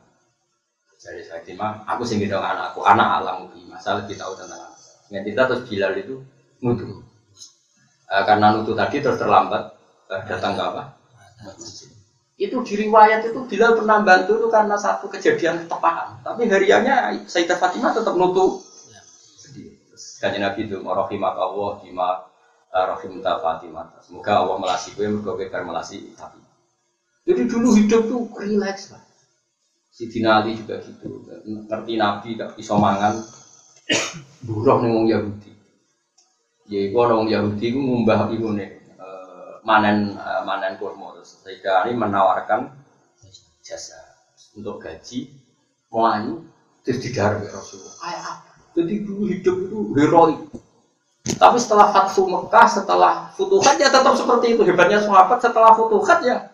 Speaker 1: Jadi Fatimah aku sing gendong anakku anak alam masalah lebih tahu tentang anak singkat cerita terus Bilal itu nutu Eh, karena nutu tadi terus terlambat eh, datang ke apa? Itu di riwayat itu Bilal pernah bantu itu karena satu kejadian tepahan. Tapi hariannya Sayyidah Fatimah tetap nutu sedih. Terus kanjeng Nabi itu rahimat Allah bima eh, rahimta Fatimah. Semoga Allah melasi gue mergo bar melasi tapi. Jadi dulu hidup tuh relax lah. Si Ali juga gitu, ngerti Nabi gak bisa mangan, buruh nih wong Yahudi. Ya iku ana wong Yahudi ku ngumbah iku nih eh, manen eh, manen kurma Sayyidah Ali menawarkan jasa untuk gaji mau terus digarap Rasulullah. Kayak apa? Jadi dulu hidup itu heroik. Tapi setelah Fathu Mekah, setelah Futuhat ya tetap seperti itu. Hebatnya sahabat setelah Futuhat ya.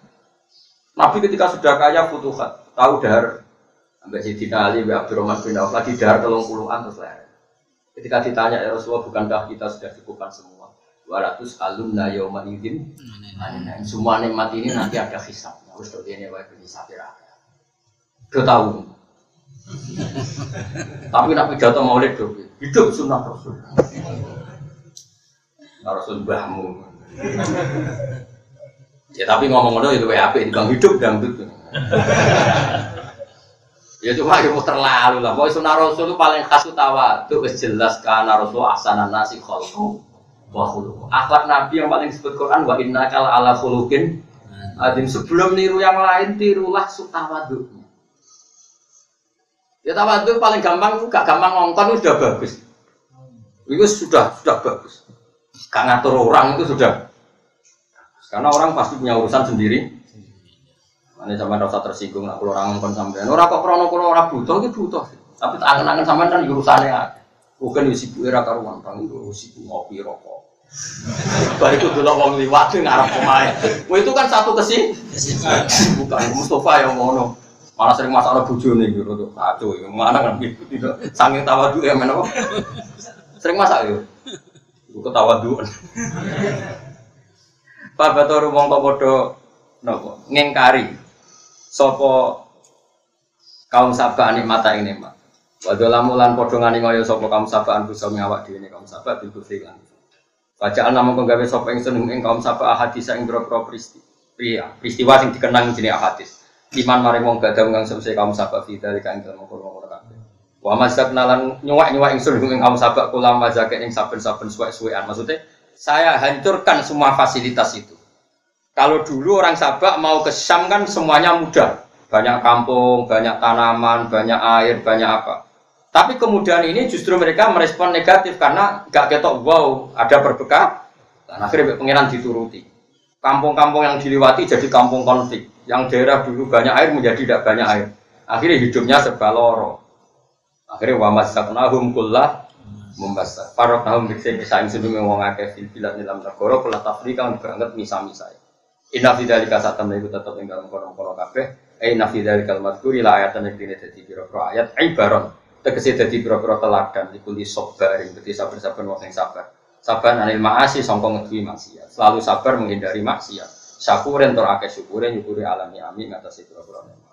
Speaker 1: Nabi ketika sudah kaya Futuhat, tahu dahar. Sampai Sayyidina Ali, Mbak Abdurrahman bin Auf lagi dahar telung puluhan terus leher. Ketika ditanya ya Rasulullah, bukankah kita sudah cukupkan semua? 200 alumna yauma idzin. Nah, semua nikmat ini nanti ada hisab. Harus tuh ini wae hisab ya. Udah tahu. Tapi nak pidato maulid tuh hidup sunnah Rasul. Nah, Rasul bahmu. Ya tapi ngomong ngono itu WAP di bang hidup dangdut. ya cuma itu terlalu lah. Pokoknya sunnah Rasul itu paling khas utawa itu jelas karena Rasul asanan nasi khalqu wa khuluqu. Akhlak Nabi yang paling disebut Quran wa innaka ala khuluqin adim sebelum niru yang lain tirulah sutawaduknya. Ya tawadhu paling gampang itu gak gampang ngongkon sudah bagus. Itu sudah sudah bagus. Gak ngatur orang itu sudah. Karena orang pasti punya urusan sendiri. Ini sampai rasa tersinggung nak kalau orang ngongkon sampean. Orang kok krono kalau orang butuh itu butuh. Tapi tak angen-angen sampean kan urusannya. Bukan di sibuk era karuan, bang itu sibuk ngopi rokok. Baik itu dulu wong liwat ngarep pemain. Wah itu kan satu kesi. Bukan Mustafa yang ngono. Malah sering masalah bojo nih gitu tuh kacau. Mana kan gitu tidak saking tawadu ya men? Sering masak yo. Iku ketawaduan. Pak Batoru mongko padha napa ngengkari sapa kaum sabah nikmata ini Pak. Wadolamu lan padha ngani kaya sapa kaum sabah bisa ngawak dhewe kaum sabah bil kufri kan. Bacaan namun kau gawe sapa ingsun ing kaum sabah hadis ing boro peristiwa peristiwa sing dikenang jenenge hadis. Iman mari wong gadah kang semse kaum sabak fida di kain dalam kono-kono kabeh. Wa mazak nalan nyuwak-nyuwak ingsun ing kaum sabak kula mazake ing saben-saben suwek-suwekan. Maksudnya saya hancurkan semua fasilitas itu. Kalau dulu orang sabak mau ke Syam kan semuanya mudah. Banyak kampung, banyak tanaman, banyak air, banyak apa. Tapi kemudian ini justru mereka merespon negatif karena gak ketok wow ada berbekal. Dan akhirnya pengiran dituruti. Kampung-kampung yang dilewati jadi kampung konflik yang daerah dulu banyak air menjadi tidak banyak air. Akhirnya hidupnya serba loro. Akhirnya wa masaknahum kullah membasa. Parok tahun bisa bisa yang sebelumnya wong akeh fil bilad dalam negara kula tafrika banget misa-misa. Inna fi dzalika satam iku tetep ing dalam kono-kono kabeh. Eh inna fi dzalika al-madhkuri la ayatan yang dene dadi pira-pira ayat ibaron. Tegese dadi pira-pira teladan iku li sabarin, berarti sabar-sabar wong sing sabar. Sabar anil maasi sangka ngedui maksiat. Selalu sabar menghindari maksiat. Syakurin tur akeh syukure nyukuri alami amin ngatasi pira-pira.